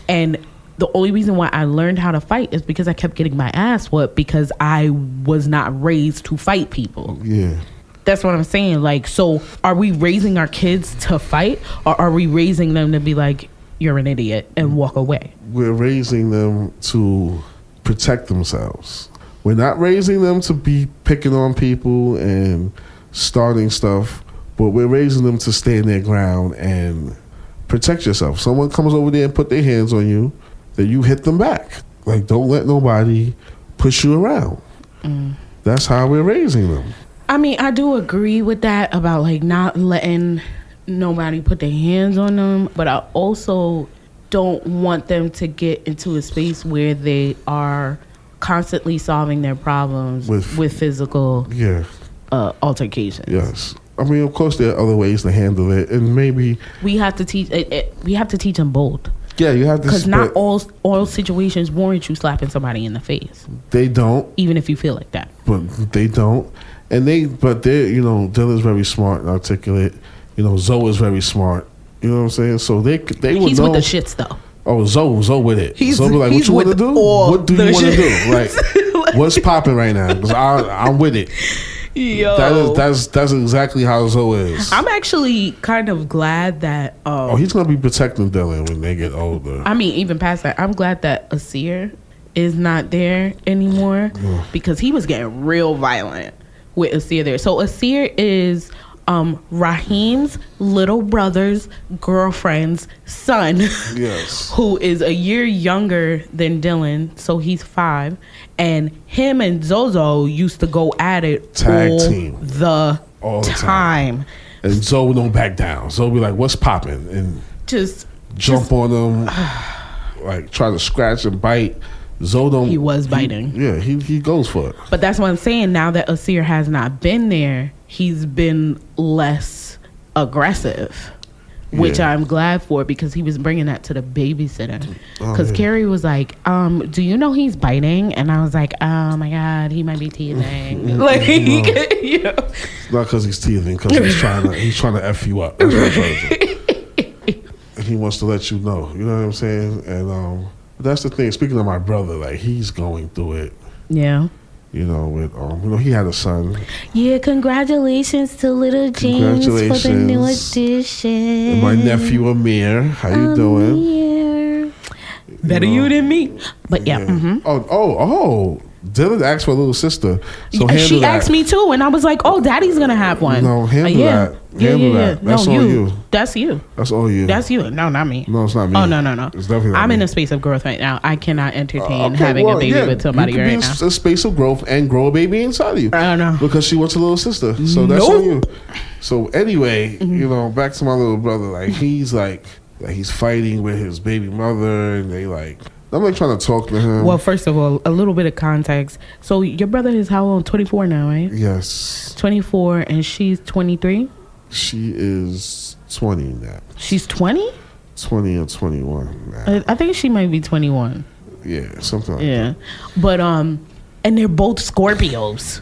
And the only reason why I learned how to fight is because I kept getting my ass whooped because I was not raised to fight people. Yeah. That's what I'm saying. Like, so are we raising our kids to fight or are we raising them to be like, you're an idiot and walk away? We're raising them to protect themselves. We're not raising them to be picking on people and starting stuff, but we're raising them to stand their ground and protect yourself. Someone comes over there and put their hands on you, then you hit them back. Like don't let nobody push you around. Mm. That's how we're raising them. I mean, I do agree with that about like not letting nobody put their hands on them, but I also don't want them to get into a space where they are constantly solving their problems With- with, physical Yeah. Uh, altercations. Yes. I mean, of course, there are other ways to handle it, and maybe We have to teach. It, it, we have to teach them both yeah, you have to. because not all all situations warrant you slapping somebody in the face, they don't, even if you feel like that. but they don't, and they, but they, you know, Dylan's very smart and articulate. You know, Zoe is very smart. You know what I'm saying? So they they would He's know. with the shits though. Oh, Zoe, Zoe with it. He's- Zoe be like, what he's you want to with do? What do you want to do? shits. Like, <laughs> what's popping right now? Because I'm with it. Yo, That is that's that's exactly how Zoe is. I'm actually kind of glad that. Um, oh, he's gonna be protecting Dylan when they get older. I mean, even past that, I'm glad that Asir is not there anymore because he was getting real violent with Asir there. So Asir is um, Raheem's little brother's girlfriend's son, Yes. <laughs> who is a year younger than Dylan. So he's five, and him and Zozo used to go at it Tag all team. the All the time. time. And Zoe don't back down. Zoe be like, "What's popping?" and Just jump on them, <sighs> like try to scratch and bite. Don't. He was biting. yeah, he he goes for it. But that's what I'm saying. Now that Asir has not been there, he's been less aggressive, which Yeah. I'm glad for because he was bringing that to the babysitter. Oh, Because yeah. Carrie was like, um, "Do you know he's biting?" And I was like, "Oh my god, he might be teasing." <laughs> like, you know. Not because he's teething, because he's trying to he's trying to f you up. That's what he's trying to do. <laughs> And he wants to let you know. You know what I'm saying? And um, that's the thing. Speaking of my brother, like he's going through it. yeah. You know, with um, you know, he had a son. Yeah, congratulations to little James for the new Congratulations. addition. And my nephew Amir, how you doing? Amir. Better know. you than me. But yeah, hmm Oh, oh, oh! Dylan asked for a little sister, so Yeah, handle she that. asked me too, and I was like, "Oh, Daddy's gonna have one." No, handle Uh, yeah. that. Yeah, Handle yeah, yeah. that. That's no, on you. you. That's you. That's all you. That's you. No, not me. no, it's not me. Oh no, no, no. It's definitely. I'm me. in a space of growth right now. I cannot entertain Okay, having well, a baby yeah, with somebody you right be now. a space of growth and grow a baby inside of you. I don't know. because she wants a little sister. So that's Nope. on you. So anyway, Mm-hmm. you know, back to my little brother. Like he's like, like he's fighting with his baby mother, and they like. I'm like trying to talk to him. Well, first of all, a little bit of context. So your brother is how old? 24 now, right? yes, 24, and she's 23. She is 20 now. She's 20. 20 or 21 now. I think she might be 21. yeah, something like Yeah, but um, and they're both Scorpios,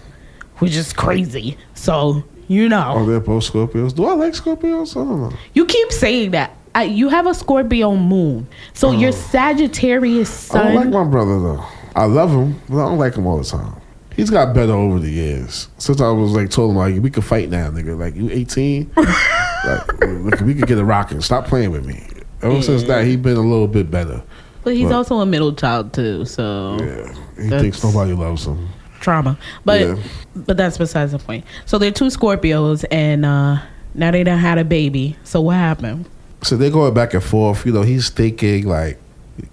which is crazy. So you know. Oh, they're both Scorpios. Do I like Scorpios? I don't know. You keep saying that. I, you have a Scorpio moon. So your Sagittarius Oh. I don't like my brother though. I love him, but I don't like him all the time. He's got better over the years. Since I was like told him like we could fight now, nigga. Like you 18, <laughs> like look, we could get a rocking. Stop playing with me. Ever since that, he's been a little bit better. but he's But- also a middle child too. So Yeah, he thinks nobody loves him. trauma. But Yeah. but that's besides the point. So they're two Scorpios and uh now they done had a baby. So what happened? So they're going back and forth. You know, he's thinking like,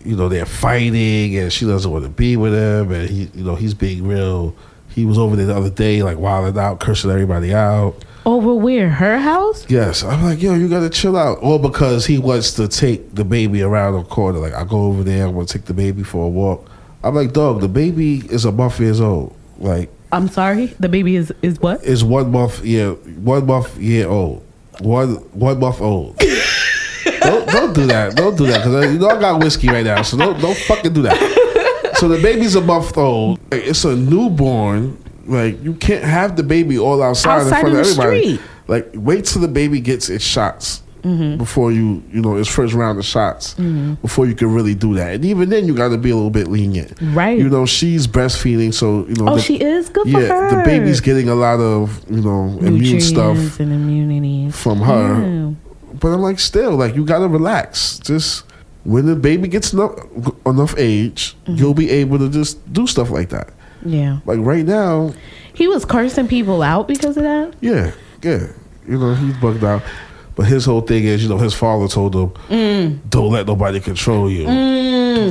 you know, they're fighting, and she doesn't want to be with him, and he, you know, he's being real. He was over there the other day, like wilding out, cursing everybody out. Oh, over where? Her house? Yes, I'm like, yo, you gotta chill out. Or because he wants to take the baby around the corner. Like, I go over there, I want to take the baby for a walk. I'm like, dog, the baby is a month years old. Like, I'm sorry. The baby is is what? is one month yeah one month year old, one one month old. Don't don't do that. Don't do that because you know I got whiskey right now, so don't don't fucking do that. So the baby's a month old. Like, It's a newborn. Like you can't have the baby all outside, Outside in front of everybody. street. Like wait till the baby gets its shots Mm-hmm. before you you know its first round of shots before you can really do that. And even then, you got to be a little bit lenient. Right. You know she's breastfeeding, so you know. Oh, the- she is good for yeah, her. the baby's getting a lot of you know immune Nutrients stuff and immunity from her. Yeah. But I'm like, still, like you gotta relax. Just when the baby gets enough enough age, Mm-hmm. you'll be able to just do stuff like that. Yeah. Like right now, He was cursing people out because of that. yeah, yeah, you know he's bugged out. But his whole thing is, you know, his father told him, Mm. "Don't let nobody control you."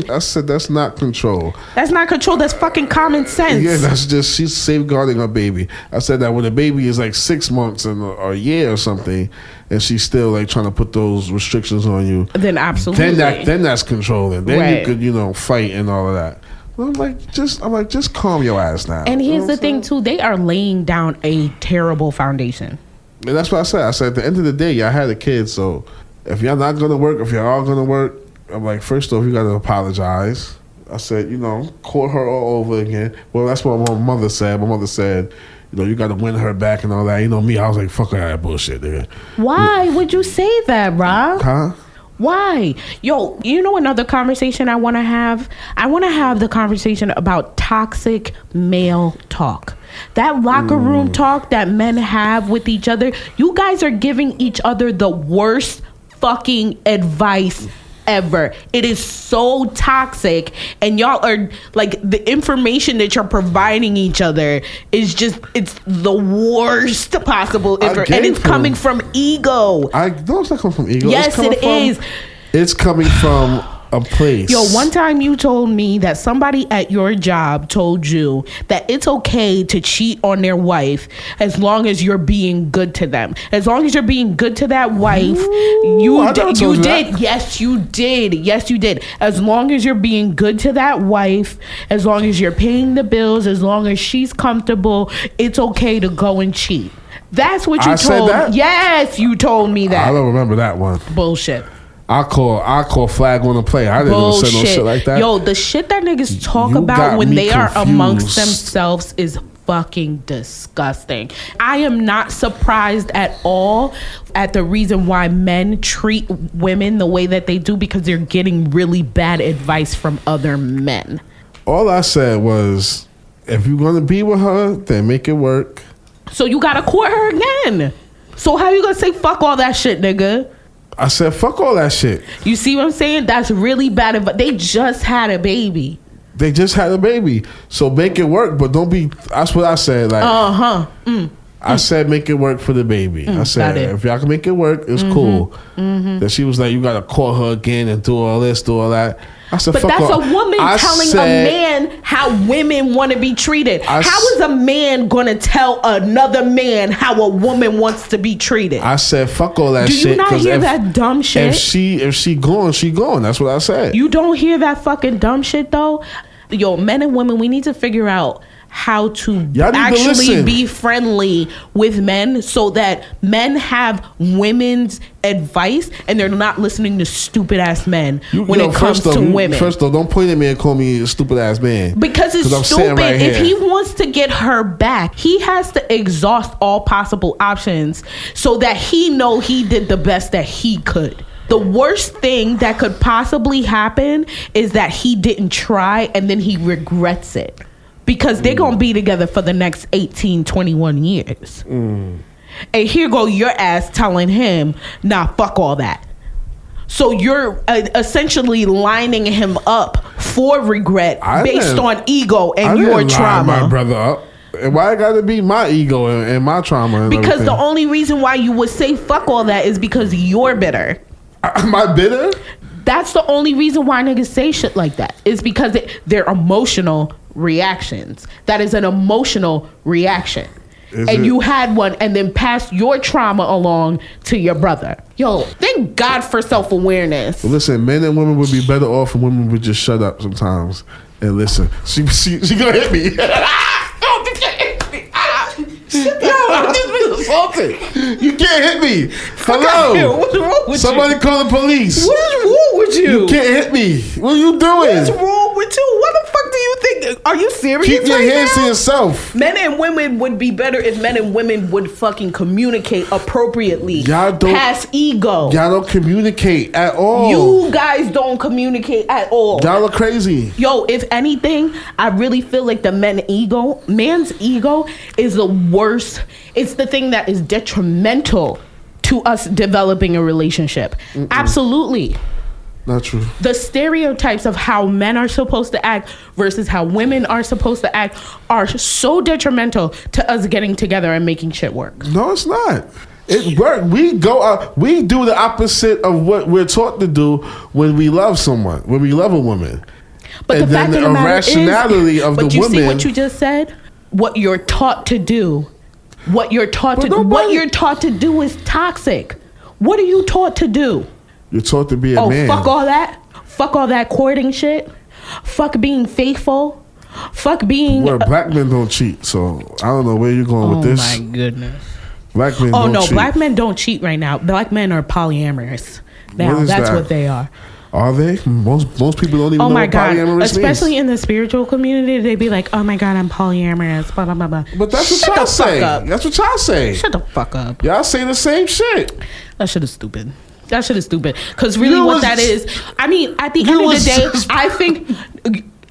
I said, "That's not control." That's not control. That's fucking common sense. Yeah, that's just she's safeguarding her baby. I said that when a baby is like six months and or a year or something, and she's still like trying to put those restrictions on you, then absolutely. then that then that's controlling. Then Right. you could you know fight and all of that. I'm like, just I'm like, just calm your ass down. and You here's know the thing too: they are laying down a terrible foundation. And that's what I said. I said at the end of the day, y'all had a kid, so if y'all not gonna work, if y'all all gonna work, I'm like, first off, you gotta apologize. I said, you know, court her all over again. Well, that's what my mother said. My mother said, you know, you gotta win her back and all that. You know me, I was like, fuck all that bullshit, nigga. Why would you say that, Rob? Huh? Why? Yo, you know another conversation I want to have? I want to have the conversation about toxic male talk. That locker mm. room talk that men have with each other. You guys are giving each other the worst fucking advice ever. It is so toxic and y'all are like the information that you're providing each other is just it's the worst possible I info and it's coming from ego. I it's not coming from ego. Yes, it's it from, is. It's coming from a place. Yo, one time you told me that somebody at your job told you that it's okay to cheat on their wife as long as you're being good to them. As long as you're being good to that wife, you I did. You you did. Yes, you did. Yes, you did. As long as you're being good to that wife, as long as you're paying the bills, as long as she's comfortable, it's okay to go and cheat. That's what you I said told. that? Yes, you told me that. I don't remember that one. Bullshit. I call I call flag on the play. I didn't bullshit. say no shit like that. Yo, the shit that niggas talk You about when they are amongst themselves is fucking disgusting. I am not surprised at all at the reason why men treat women the way that they do because they're getting really bad advice from other men. All I said was, if you're gonna be with her, then make it work. So you gotta court her again. So how you gonna say fuck all that shit, nigga? I said, fuck all that shit. You see what I'm saying? That's really bad advice. They just had a baby. They just had a baby, so make it work. But don't be. That's what I said. Like Uh huh. I said, make it work for the baby. Mm, I said, if y'all can make it work, it's mm-hmm. cool. Mm-hmm. That she was like, you gotta call her again and do all this, do all that. I said, But that's all- a woman I telling said- a man how women want to be treated. I how is a man going to tell another man how a woman wants to be treated? I said, fuck all that shit. Do you not hear if- that dumb shit? If she if she gone, she gone. That's what I said. you don't hear that fucking dumb shit though? Yo, men and women, we need to figure out how to Y'all to actually be friendly with men so that men have women's advice and they're not listening to stupid ass men You- when it comes to women. First off, don't point at me and call me a stupid ass man. Because it's stupid. right if he wants to get her back, he has to exhaust all possible options so that he know he did the best that he could. The worst thing that could possibly happen is that he didn't try and then he regrets it. Because they're going to be together for the next 18, 21 years. And here go your ass telling him, nah, fuck all that. So you're uh, essentially lining him up for regret I based on ego I and didn't your trauma. my brother up. Why it got to be my ego and, and my trauma? And because the only reason why you would say fuck all that is because you're bitter. <laughs> am I bitter? That's the only reason why niggas say shit like that. Is because it, they're emotional reactions. That is an emotional reaction. Is and it? you had one and then passed your trauma along to your brother. Yo, thank God for self awareness. Listen, men and women would be better off if women would just shut up sometimes and listen. She she, she gonna hit me. <laughs> <laughs> Assaulted. You can't hit me. Ah, <laughs> Hello. What's wrong with Somebody you? call the police. What is wrong with you? You can't hit me. What are you doing? What's doing? Wrong with you? What the fuck do you think? Are you serious? Keep your right hands now? to yourself. Men and women would be better if men and women would fucking communicate appropriately. Y'all don't- pass ego. Y'all don't communicate at all. You guys don't communicate at all. Y'all are crazy. Yo, if anything, I really feel like the men ego, man's ego is the worst. It's the thing that is detrimental to us developing a relationship. Absolutely. Not true. The stereotypes of how men are supposed to act versus how women are supposed to act are so detrimental to us getting together and making shit work. No, it's not. It worked. We go. Uh, we do the opposite of what we're taught to do when we love someone. When we love a woman. But And the fact then of the irrationality is, of but the you see what you just said. What you're taught to do, what you're taught to, what you're taught to do is toxic. What are you taught to do? You're taught to be a Oh, man. fuck all that. Fuck all that courting shit. Fuck being faithful. Fuck being. Well, black men don't cheat, so I don't know where you're going oh with this. Oh my goodness. Black men. Oh no, cheat. black men don't cheat right now. Black men are polyamorous. Now What that's that? what they are. Are they? Most most people don't even Oh know my what god! polyamorous Especially means. in the spiritual community, they'd be like, "Oh my god, I'm polyamorous." Blah blah blah blah. But that's what Shut y'all the fuck say. up. That's what y'all say. Shut the fuck up. Y'all say the same shit. That shit is stupid. That shit is stupid. Because really, You what was- that is, I mean, at the end of the day, just- I think. <laughs>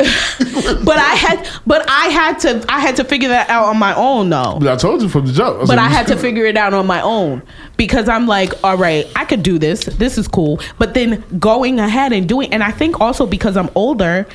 but I had, but I had to, I had to figure that out on my own, though. But I told you from the jump. But I had to <laughs> figure it out on my own because I'm like, all right, I could do this. This is cool. But then going ahead and doing, and I think also because I'm older,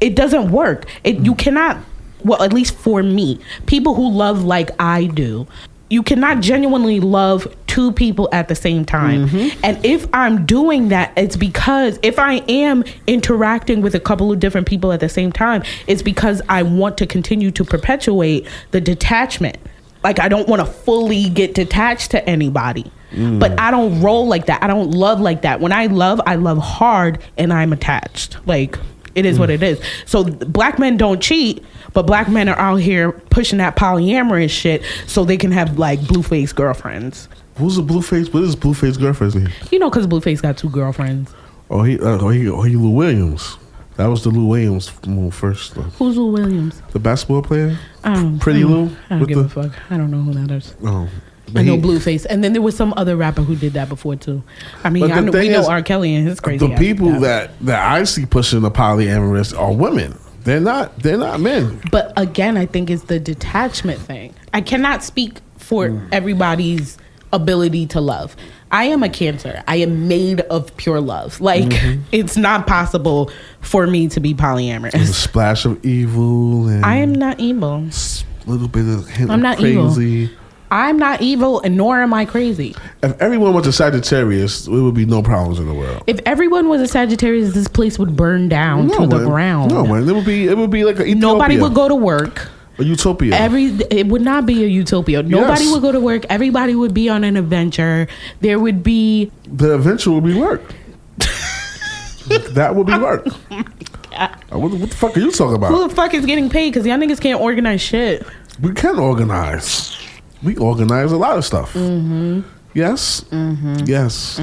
it doesn't work. It you mm. cannot. Well, at least for me, people who love like I do, you cannot genuinely love two people at the same time. Mm-hmm. And if I'm doing that, it's because if I am interacting with a couple of different people at the same time, it's because I want to continue to perpetuate the detachment like I don't want to fully get detached to anybody. Mm. But I don't roll like that. I don't love like that. When I love, I love hard and I'm attached. Like it is what mm. it is. So black men don't cheat, but black men are out here pushing that polyamorous shit so they can have like blueface girlfriends. Who's the blueface? What is blueface girlfriend's name? You know, because blueface got two girlfriends. Oh, he, uh, oh, he, oh, he, Lou Williams. That was the Lou Williams move first. though. Who's Lou Williams? The basketball player. I don't. Pretty I don't- Lou? I don't give the- a fuck. I don't know who that is. Oh, I know he- Blueface, and then there was some other rapper who did that before too. I mean, I know, we know R. Kelly and his crazy. The people that that I see pushing the polyamorous are women. They're not. They're not men. But again, I think it's the detachment thing. I cannot speak for Mm. everybody's ability to love. I am a cancer. I am made of pure love. Like Mm-hmm. <laughs> it's not possible for me to be polyamorous. A splash of evil and I am not evil. a little bit of hint I'm of not evil. I'm not evil, and nor am I crazy. If everyone was a Sagittarius, there would be no problems in the world. If everyone was a Sagittarius, this place would burn down to the ground. No, man. It would be. It would be like a Nobody would go to work. a utopia. Every it would not be a utopia. Nobody Yes. would go to work. Everybody would be on an adventure. There would be the adventure would be work. that would be <laughs> work. Uh, what, what the fuck are you talking about? who the fuck is getting paid because y'all niggas can't organize shit. We can organize. We organize a lot of stuff. Mm-hmm. Yes. Yes.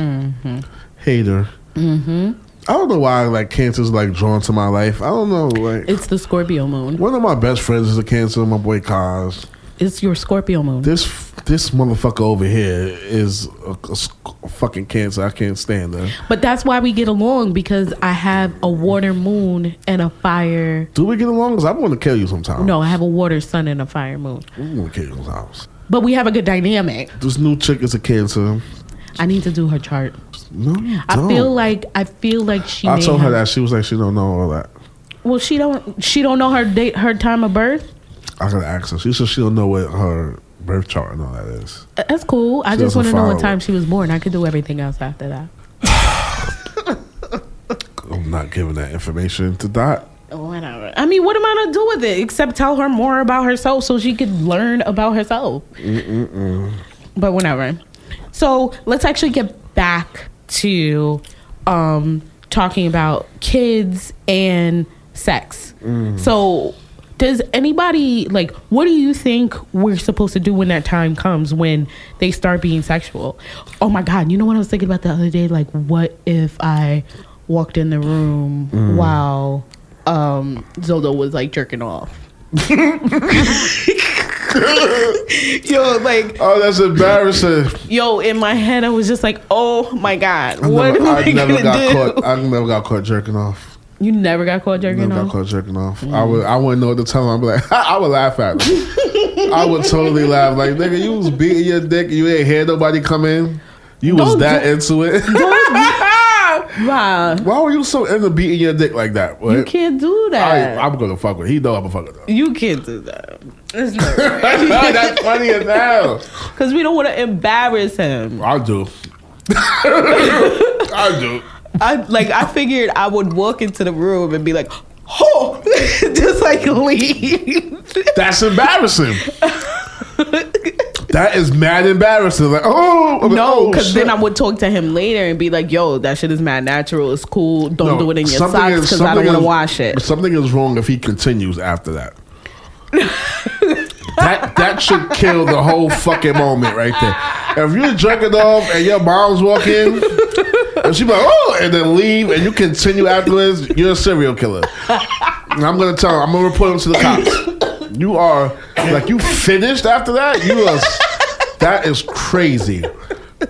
Hater. Mm-hmm. I don't know why like cancer's like drawn to my life. I don't know. Like It's the Scorpio moon. one of my best friends is a cancer. My boy Kaz. It's your Scorpio moon. This this motherfucker over here is a fucking cancer. I can't stand her. But that's why we get along because I have a water moon and a fire. Do we get along? Cause I want to kill you sometime. No, I have a water sun and a fire moon. I want to kill you sometimes. But we have a good dynamic. This new chick is a cancer. I need to do her chart. No, I don't. feel like I feel like she. I told her have- that she was like she don't know all that. Well, she don't. She don't know her date, her time of birth. I gotta ask her. She said she don't know what her birth chart and all that is. That's cool. I She just want to know what time it. she was born. I could do everything else after that. <sighs> I'm not giving that information to Dot. Whatever. I mean, what am I gonna do with it except tell her more about herself so she could learn about herself? But whatever. So let's actually get back to um, talking about kids and sex. So does anybody like what do you think we're supposed to do when that time comes when they start being sexual oh my god you know what i was thinking about the other day like what if i walked in the room while um zodo was like jerking off <laughs> yo like Oh, that's embarrassing. yo in my head i was just like oh my god I what never, am I i never got do caught. I never got caught jerking off. you never got caught jerking Never got off caught jerking off. I would. I wouldn't know what to tell him. I'd be like, <laughs> I would laugh at him. <laughs> I would totally laugh. Like, nigga, you was beating your dick. You ain't hear nobody come in. You was Don't that do- into it. Wow. Why were you so into beating your dick like that? You can't do that. I, I'm gonna fuck with. He know I'm gonna fuck with. you can't do that. It's not <laughs> That's funny as hell. Because we don't want to embarrass him. I do. <laughs> I do. I like. I figured I would walk into the room and be like, "Oh," <laughs> just like leave. That's embarrassing. That is mad embarrassing. Like, oh I'm like, no, oh, because then. I would talk to him later and be like, "Yo, that shit is mad natural. It's cool. Don't No, do it in your socks because I don't want to wash it." Something is wrong if he continues after that. that that should kill the whole fucking moment right there. If you're jerking off and your mom's walking, and she be like, "Oh," and then leave, and you continue afterwards, you're a serial killer. And I'm gonna tell him. I'm gonna report him to the cops. You are like you finished after that. You are. That is crazy.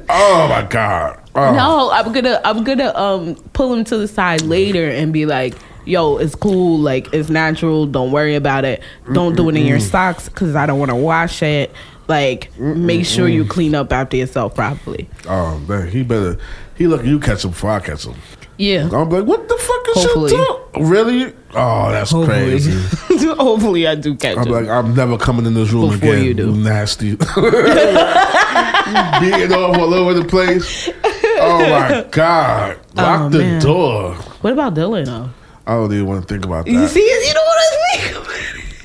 Oh my god. Oh. No, I'm gonna I'm gonna um pull him to the side later and be like, "Yo, it's cool. Like it's natural. Don't worry about it. Don't do it in your socks because I don't want to wash it. Like make sure you clean up after yourself properly." Oh man, he better. He look you catch him before I catch him. Yeah. I'm like, what the fuck is Hopefully. your talk? Really? Oh, that's Hopefully. crazy. <laughs> Hopefully, I do catch I'm him. like, I'm never coming in this room Before again. you do. nasty. <laughs> Beating off all over the place. Oh my god! Lock Oh, the man. door. what about Dylan though? I don't even want to think about that. You see, you know what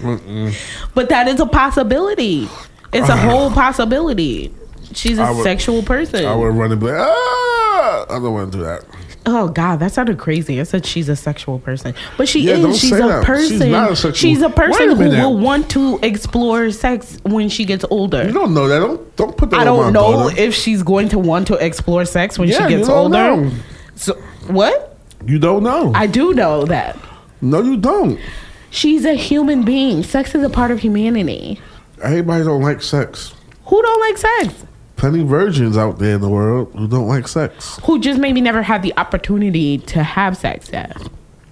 I mean? But that is a possibility. It's a whole possibility. She's a would- sexual person. I would run and be like, ah! I don't want to do that. Oh God, that sounded crazy. I said she's a sexual person, but she Yeah, is. She's a that. person. She's not a sexual- She's a person who minute. will want to explore sex when she gets older. You don't know that. Don't don't put that. I on don't know daughter. if she's going to want to explore sex when Yeah, she gets older. know. So what? You don't know. I do know that no, you don't. she's a human being. Sex is a part of humanity. Everybody don't like sex. Who don't like sex? Plenty of virgins out there in the world who don't like sex. Who just maybe never had the opportunity to have sex yet?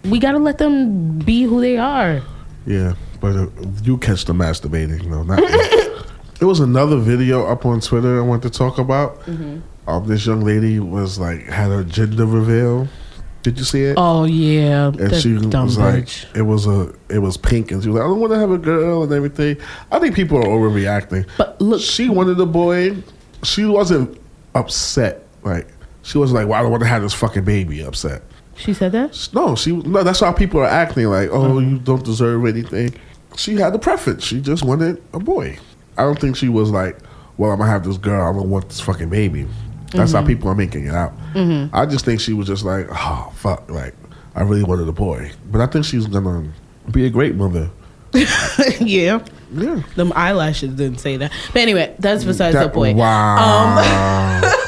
We gotta let them be who they are. Yeah, but uh, you catch the masturbating, no, not. <laughs> There was another video up on Twitter I want to talk about. Mm-hmm. Um, this young lady was like had her gender reveal. Did you see it? Oh yeah, and she dumb was like, bitch. it was a, it was pink, and she was like, I don't want to have a girl and everything. I think people are overreacting. But look, she wanted a boy. She wasn't upset. Like she was like, well, I don't want to have this fucking baby. Upset. she said that. No, she no. That's how people are acting. Like, oh, Mm-hmm. you don't deserve anything. She had a preference. She just wanted a boy. I don't think she was like, well, I'm gonna have this girl. I'm gonna want this fucking baby. That's Mm-hmm. how people are making it out. I just think she was just like, oh fuck, like I really wanted a boy. But I think she's gonna be a great mother. <laughs> yeah, Yeah. them eyelashes didn't say that. But anyway, that's besides the point. Wow. <laughs>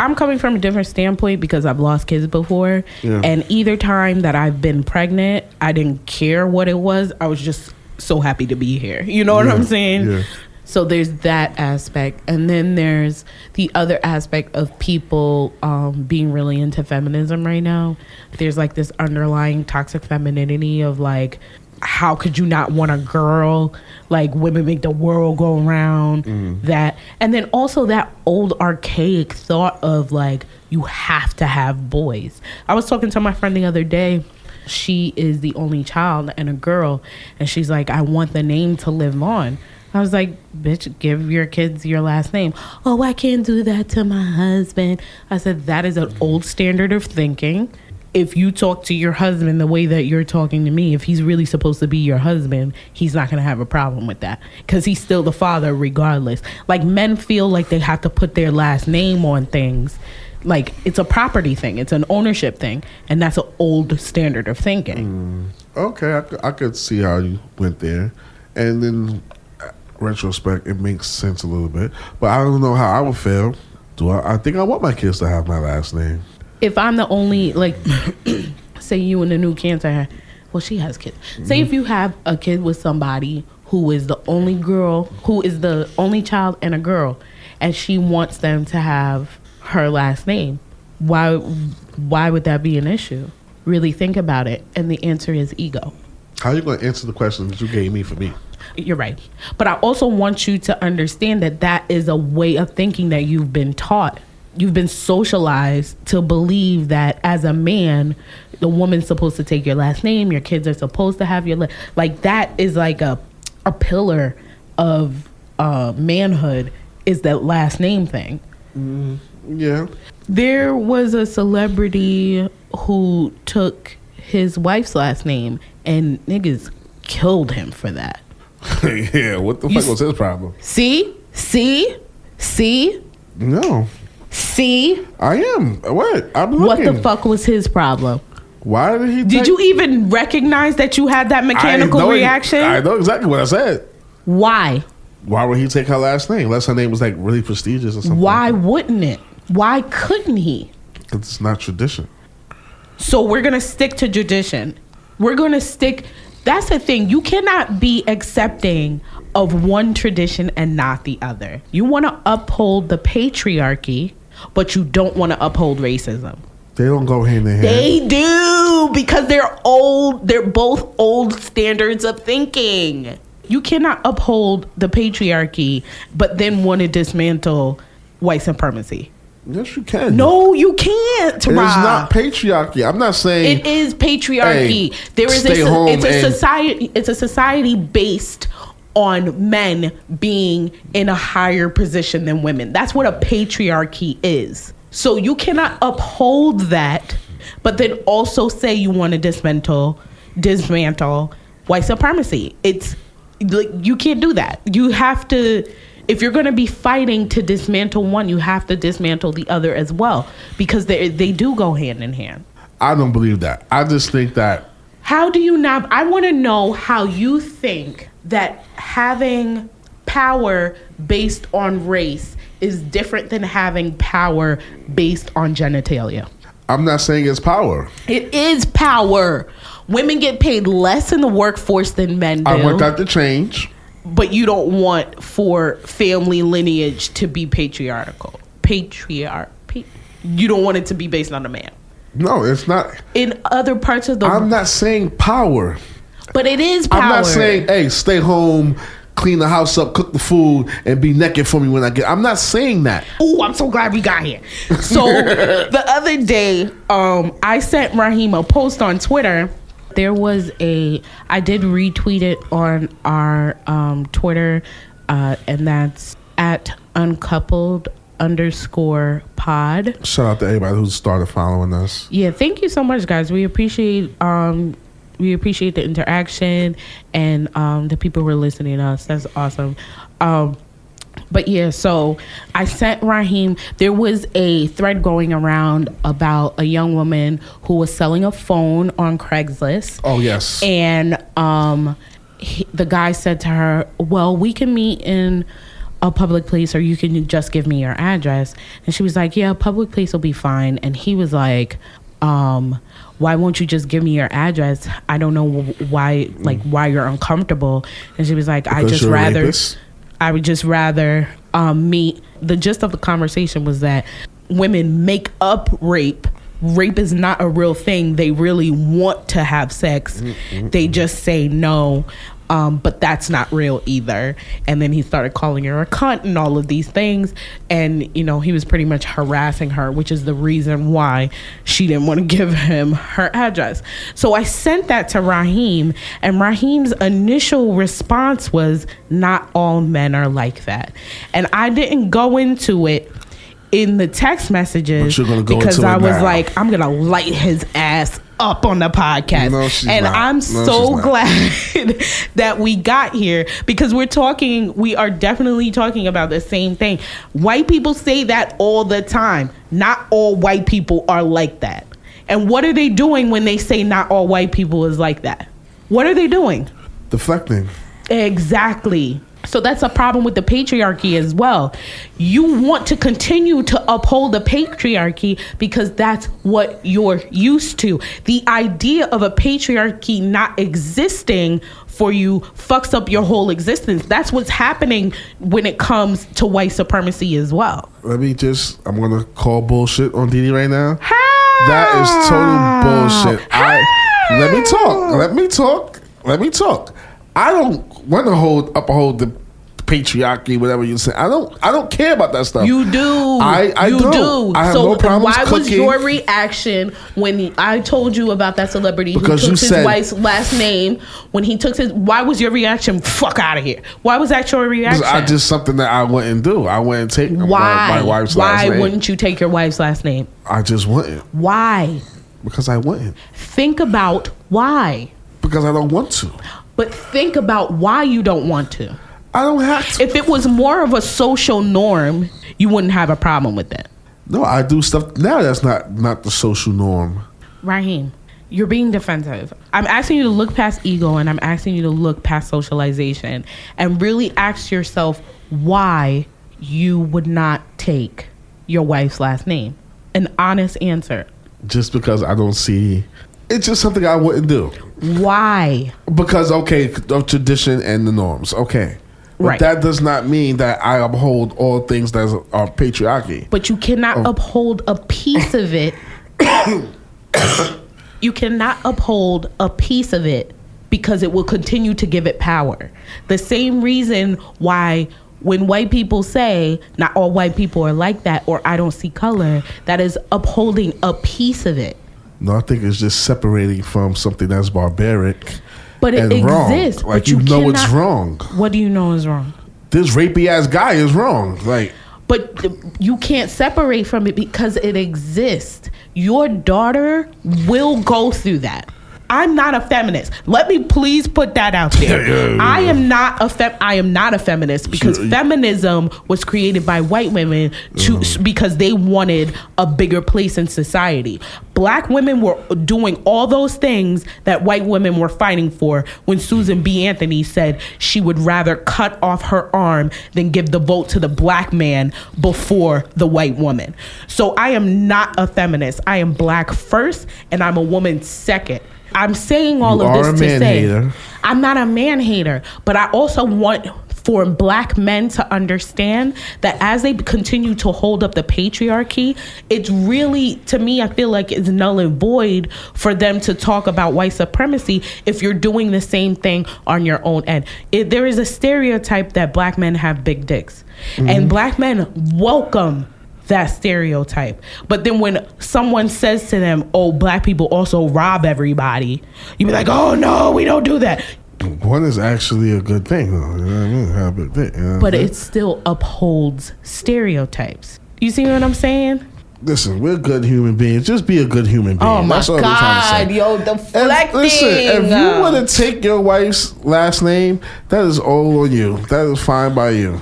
I'm coming from a different standpoint because I've lost kids before, Yeah. and either time that I've been pregnant, I didn't care what it was. I was just so happy to be here. You know what Yeah, I'm saying? yeah. So there's that aspect, and then there's the other aspect of people um, being really into feminism right now. There's like this underlying toxic femininity of like, how could you not want a girl? Like women make the world go around. Mm-hmm. That, and then also that old archaic thought of like you have to have boys. I was talking to my friend the other day. She is the only child and a girl. And she's like i want the name to live on. I was like bitch give your kids your last name. Oh i can't do that to my husband. I said that is an old standard of thinking if you talk to your husband the way that you're talking to me if he's really supposed to be your husband he's not going to have a problem with that because he's still the father regardless like men feel like they have to put their last name on things like it's a property thing it's an ownership thing and that's an old standard of thinking Okay, I, could- I could see how you went there, and then uh, retrospect, it makes sense a little bit. But I don't know how I would feel. Do I? I think I want my kids to have my last name. If i'm the only like <clears throat> say you and the new cancer well she has kids say if mm-hmm. you have a kid with somebody who is the only girl who is the only child and a girl and she wants them to have her last name why why would that be an issue really think about it and the answer is ego How are you going to answer the question that you gave me for me? You're right. But I also want you to understand that that is a way of thinking that you've been taught. You've been socialized to believe that as a man, the woman's supposed to take your last name, your kids are supposed to have your la- like that is like a a pillar of uh, manhood is that last name thing. Yeah. There was a celebrity who took his wife's last name and niggas killed him for that. <laughs> yeah. What the You fuck was his problem? See? See? See? No. See? I am. What? I'm looking. What the fuck was his problem? Why did he Did you even recognize that you had that I mechanical know- reaction? I know exactly what I said. Why? Why would he take her last name? Unless her name was like really prestigious or something. Why wouldn't it? Why couldn't he? Because it's not tradition. So we're gonna stick to tradition. We're gonna stick. That's the thing. You cannot be accepting of one tradition and not the other. You want to uphold the patriarchy, but you don't want to uphold racism. They don't go hand in hand. They do because they're old. They're both old standards of thinking. You cannot uphold the patriarchy, but then want to dismantle white supremacy. yes, you can. No, you can't. It's not patriarchy. I'm not saying It is patriarchy. Hey, there is a it's a society it's a society based on men being in a higher position than women. That's what a patriarchy is. So you cannot uphold that but then also say you want to dismantle dismantle white supremacy. It's like you can't do that. You have to if you're going to be fighting to dismantle one, you have to dismantle the other as well because they they do go hand in hand. I don't believe that. I just think that How do you not? I want to know how you think that having power based on race is different than having power based on genitalia. I'm not saying it's power. It is power. Women get paid less in the workforce than men do, I want that to change. but you don't want for family lineage to be patriarchal. Patriarch. Pa- you don't want it to be based on a man. No, it's not. In other parts of the, I'm not saying power. But it is power. I'm not saying, hey, stay home, clean the house up, cook the food, and be naked for me when I get. I'm not saying that. Oh, I'm so glad we got here. So <laughs> the other day, um, I sent Raheem a post on Twitter. There was a, I did retweet it on our um, Twitter, uh, and that's at uncoupled underscore pod. Shout out to everybody who started following us. Yeah, thank you so much, guys. We appreciate um we appreciate the interaction and um the people who are listening to us. That's awesome. Um but yeah, so I sent Raheem. There was a thread going around about a young woman who was selling a phone on Craigslist Oh yes, and um he, the guy said to her well we can meet in a public place or you can just give me your address and she was like yeah public place will be fine and he was like um why won't you just give me your address i don't know why like why you're uncomfortable and she was like i just rather? I would just rather um, meet. The gist of the conversation was that women make up rape. Rape is not a real thing. They really want to have sex. They just say no. Um, but that's not real either. And then he started calling her a cunt and all of these things. And, you know, he was pretty much harassing her, which is the reason why she didn't want to <laughs> give him her address. So I sent that to Raheem, and Raheem's initial response was, Not all men are like that. And I didn't go into it in the text messages But you're gonna go because I was now. like, I'm gonna light his ass up on the podcast. No, and not. I'm No, so glad <laughs> that we got here because we're talking, we are definitely talking about the same thing. White people say that all the time. Not all white people are like that. And what are they doing when they say not all white people is like that? What are they doing? deflecting. Exactly. So that's a problem with the patriarchy as well. You want to continue to uphold the patriarchy because that's what you're used to. The idea of a patriarchy not existing for you fucks up your whole existence. That's what's happening when it comes to white supremacy as well. Let me just. I'm gonna call bullshit on Didi right now. How? That is total bullshit. I let me talk. Let me talk. Let me talk. I don't want to hold uphold the patriarchy, whatever you say. I don't. I don't care about that stuff. You do. I- I you don't. do. I have so no problems why was your reaction when I told you about that celebrity Because who took his said- wife's last name? When he took his, why was your reaction? Fuck out of here. Why was that your reaction? I just something that I wouldn't do. I wouldn't take my, my wife's why last name. Why wouldn't you take your wife's last name? I just wouldn't Why? because I wouldn't Think about why. because I don't want to. But think about why you don't want to. I don't have to. If it was more of a social norm, you wouldn't have a problem with that. No, I do stuff now. That's not not the social norm. Raheem, you're being defensive. I'm asking you to look past ego and I'm asking you to look past socialization and really ask yourself why you would not take your wife's last name. An honest answer. Just because I don't see, it's just something I wouldn't do. Why? Because okay, of tradition and the norms. Okay, but Right. that does not mean that I uphold all things that are patriarchy. But you cannot oh. uphold a piece of it. <coughs> you cannot uphold a piece of it because it will continue to give it power. The same reason why when white people say not all white people are like that or I don't see color, that is upholding a piece of it. No, I think it's just separating from something that's barbaric But it and wrong. exists. Like but you, know it's wrong. What do you know is wrong? This rapey ass guy is wrong. Like But you can't separate from it because it exists. Your daughter will go through that. I'm not a feminist. Let me please put that out there. Yeah, yeah. I am not a fem- I am not a feminist because feminism was created by white women to Mm-hmm. because they wanted a bigger place in society. Black women were doing all those things that white women were fighting for when Susan B. Anthony said she would rather cut off her arm than give the vote to the black man before the white woman. So I am not a feminist. I am black first and I'm a woman second. I'm saying all You of this to say hater. I'm not a man hater, but I also want for black men to understand that as they continue to hold up the patriarchy, it's really, to me, I feel like it's null and void for them to talk about white supremacy if you're doing the same thing on your own end. It, there is a stereotype that black men have big dicks, and mm-hmm. black men welcome that stereotype. But then when someone says to them, "Oh, black people also rob everybody," you be like, "Oh no, we don't do that." one is actually a good thing, though. You know what I mean? Have a big you know But saying? it still upholds stereotypes. You see what I'm saying? listen, we're good human beings. Just be a good human oh being. Oh my That's all god, to say. yo, If, deflecting. listen, if you want to take your wife's last name, that is all on you. That is fine by you.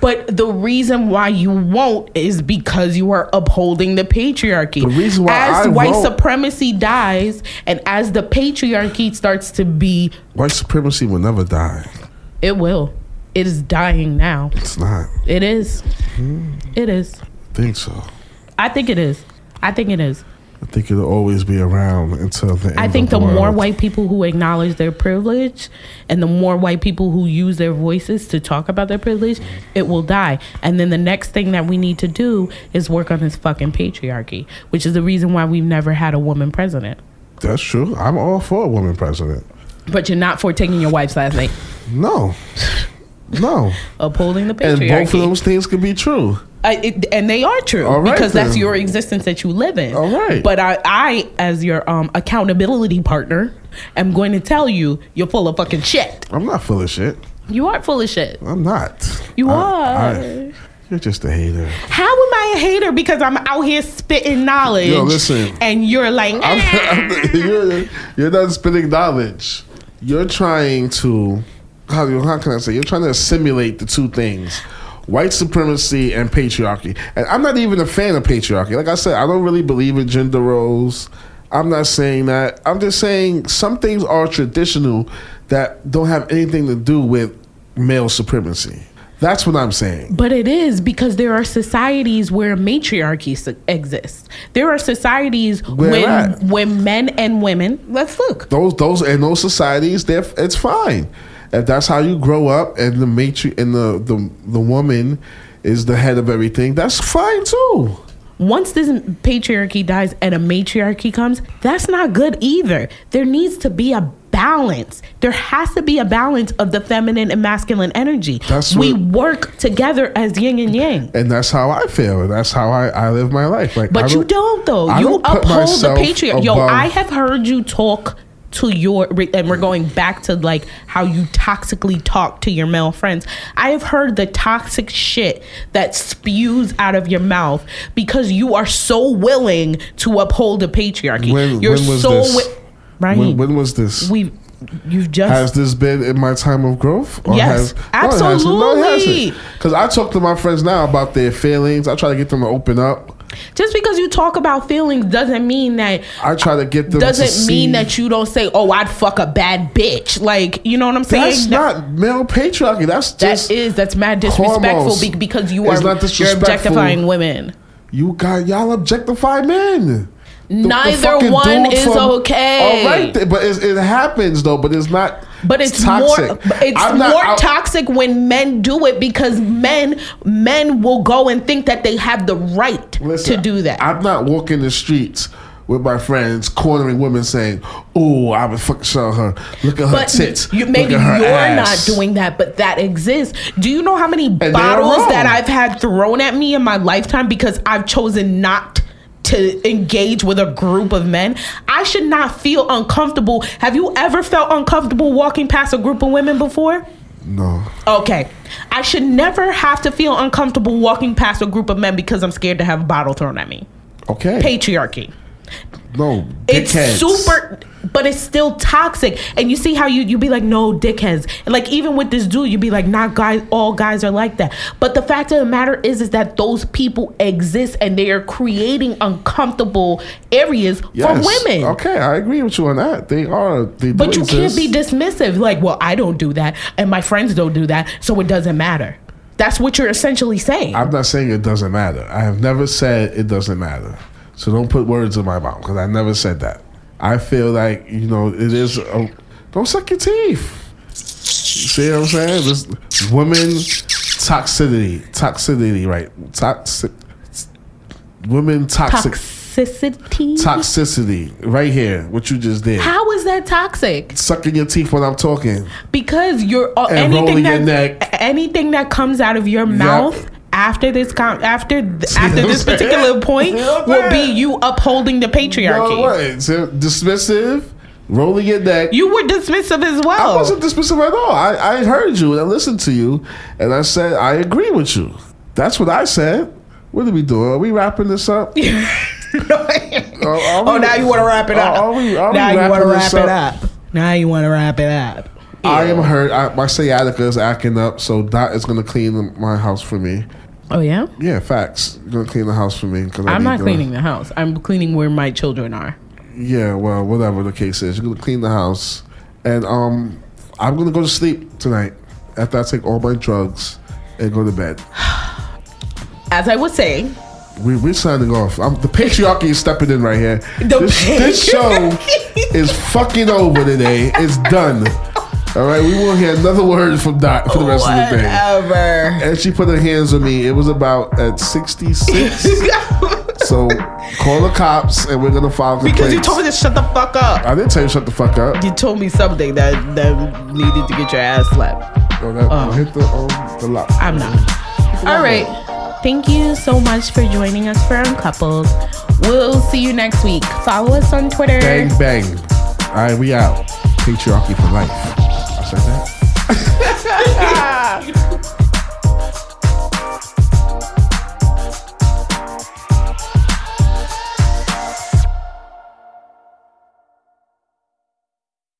But the reason why you won't is because you are upholding the patriarchy. The reason why as I white won't- supremacy dies and as the patriarchy starts to be, White supremacy will never die. it will. It is dying now. It's not. It is. Hmm. It is. I think so. I think it is. I think it is. I think it'll always be around until the end. I think the the more white people who acknowledge their privilege and the more white people who use their voices to talk about their privilege, it will die. And then the next thing that we need to do is work on this fucking patriarchy, which is the reason why we've never had a woman president. That's true. I'm all for a woman president. But you're not for taking your wife's last name, No. No. <laughs> upholding the patriarchy. and both of those things could be true. I, it, and they are true right, because that's your existence that you live in. All right. But I, I, as your um, accountability partner, am going to tell you you're full of fucking shit. I'm not full of shit. You are full of shit. I'm not. You I- are. I- you're just a hater. How am I a hater because I'm out here spitting knowledge? Yo, listen. And you're like, <laughs> I'm, "Ah." I'm- you're, you're not spitting knowledge. You're trying to how, how can I say? You're trying to assimilate the two things. White supremacy and patriarchy. And I'm not even a fan of patriarchy. Like I said, I don't really believe in gender roles. I'm not saying that. I'm just saying some things are traditional that don't have anything to do with male supremacy. That's what I'm saying. But it is because there are societies where matriarchy s- exists. There are societies Where when at? when men and women. Let's look. those those in those societies, they're, it's fine. If that's how you grow up, and the matri and the, the the woman is the head of everything, that's fine too. Once this patriarchy dies and a matriarchy comes, that's not good either. There needs to be a balance. There has to be a balance of the feminine and masculine energy. That's we what- work together as yin and yang. and that's how I feel. and That's how I, I live my life. Like, But you don't though. I you don't uphold the patriarchy. Yo, I have heard you talk to your and we're going back to like how you toxically talk to your male friends. I have heard the toxic shit that spews out of your mouth because you are so willing to uphold the patriarchy. When, You're when was so this? wi- right. When, when was this? we you've just Has this been in my time of growth? Yes, absolutely. Because I talk to my friends now about their feelings. I try to get them to open up. Just because you talk about feelings doesn't mean that I try to get them. doesn't mean see- that you don't say, "Oh, I'd fuck a bad bitch." Like, you know what I'm saying? That's not male patriarchy. That's That just is that's mad disrespectful be- because you are not you're objectifying women. you got y'all objectify men. The- the Neither one is okay. All right, but it happens though. But it's not. But it's toxic. more it's I'm more toxic when men do it because men men will go and think that they have the right Listen, to do that. I'm not walking the streets with my friends, cornering women, saying, "Oh, I would fuck show her. Look at her but tits. you, Look maybe at her you're ass." not doing that, but that exists. Do you know how many they're bottles that I've had thrown at me in my lifetime because I've chosen not to engage with a group of men? I should not feel uncomfortable. Have you ever felt uncomfortable walking past a group of women before? No. Okay. I should never have to feel uncomfortable walking past a group of men because I'm scared to have a bottle thrown at me. Okay. Patriarchy. No. It's dickheads. super, but it's still toxic. And you see how you you be like, no, dickheads. And like even with this dude, you be like, not guys. All guys are like that. But the fact of the matter is, is that those people exist and they are creating uncomfortable areas for women. Okay, I agree with you on that. They are. They But you can't be dismissive. Like, well, I don't do that, and my friends don't do that, so it doesn't matter. That's what you're essentially saying. I'm not saying it doesn't matter. I have never said it doesn't matter. So don't put words in my mouth because I never said that. I feel like you know it is. A, don't suck your teeth. See what I'm saying? This women toxicity, toxicity, right? Toxic. Women toxic. Toxicity. Toxicity, right here. What you just did. How is that toxic? Sucking your teeth when I'm talking. Because you're uh, And anything rolling that your neck. anything that comes out of your mouth after this com- after th- <laughs> after this particular <laughs> point what will be you upholding the No patriarchy. way. So dismissive, rolling your neck. You were dismissive as well. I wasn't dismissive at all. I, I heard you and I listened to you, and I said I agree with you. That's what I said. What are we doing? Are we wrapping this up? <laughs> oh, now you want to wrap it up. Are we- are we now you want to wrap it up. Now you want to wrap it up. I am hurt. I, my sciatica is acting up, so Dot is gonna clean my house for me. Oh yeah. Yeah, facts. You're gonna clean the house for me because I'm not cleaning the house. I'm cleaning where my children are. Yeah, well, whatever the case is, you're gonna clean the house, and um, I'm gonna go to sleep tonight after I take all my drugs and go to bed. <sighs> As I was saying, We we signing off. I'm, the patriarchy is stepping in right here. The This, this show is fucking over today. It's done. All right, we won't hear another word from Dot for the rest of the day. whatever. And she put her hands on me. It was about at 66. <laughs> so call the cops and we're gonna file complaints. because you told me to shut the fuck up. I didn't tell you shut the fuck up. You told me something that that needed to get your ass slapped. No, that, Oh. Hit the um, the lock. I'm not. All right. Thank you so much for joining us for Uncoupled. We'll see you next week. Follow us on Twitter. Bang bang. All right, we out. Patriarchy for life. Say that. <laughs>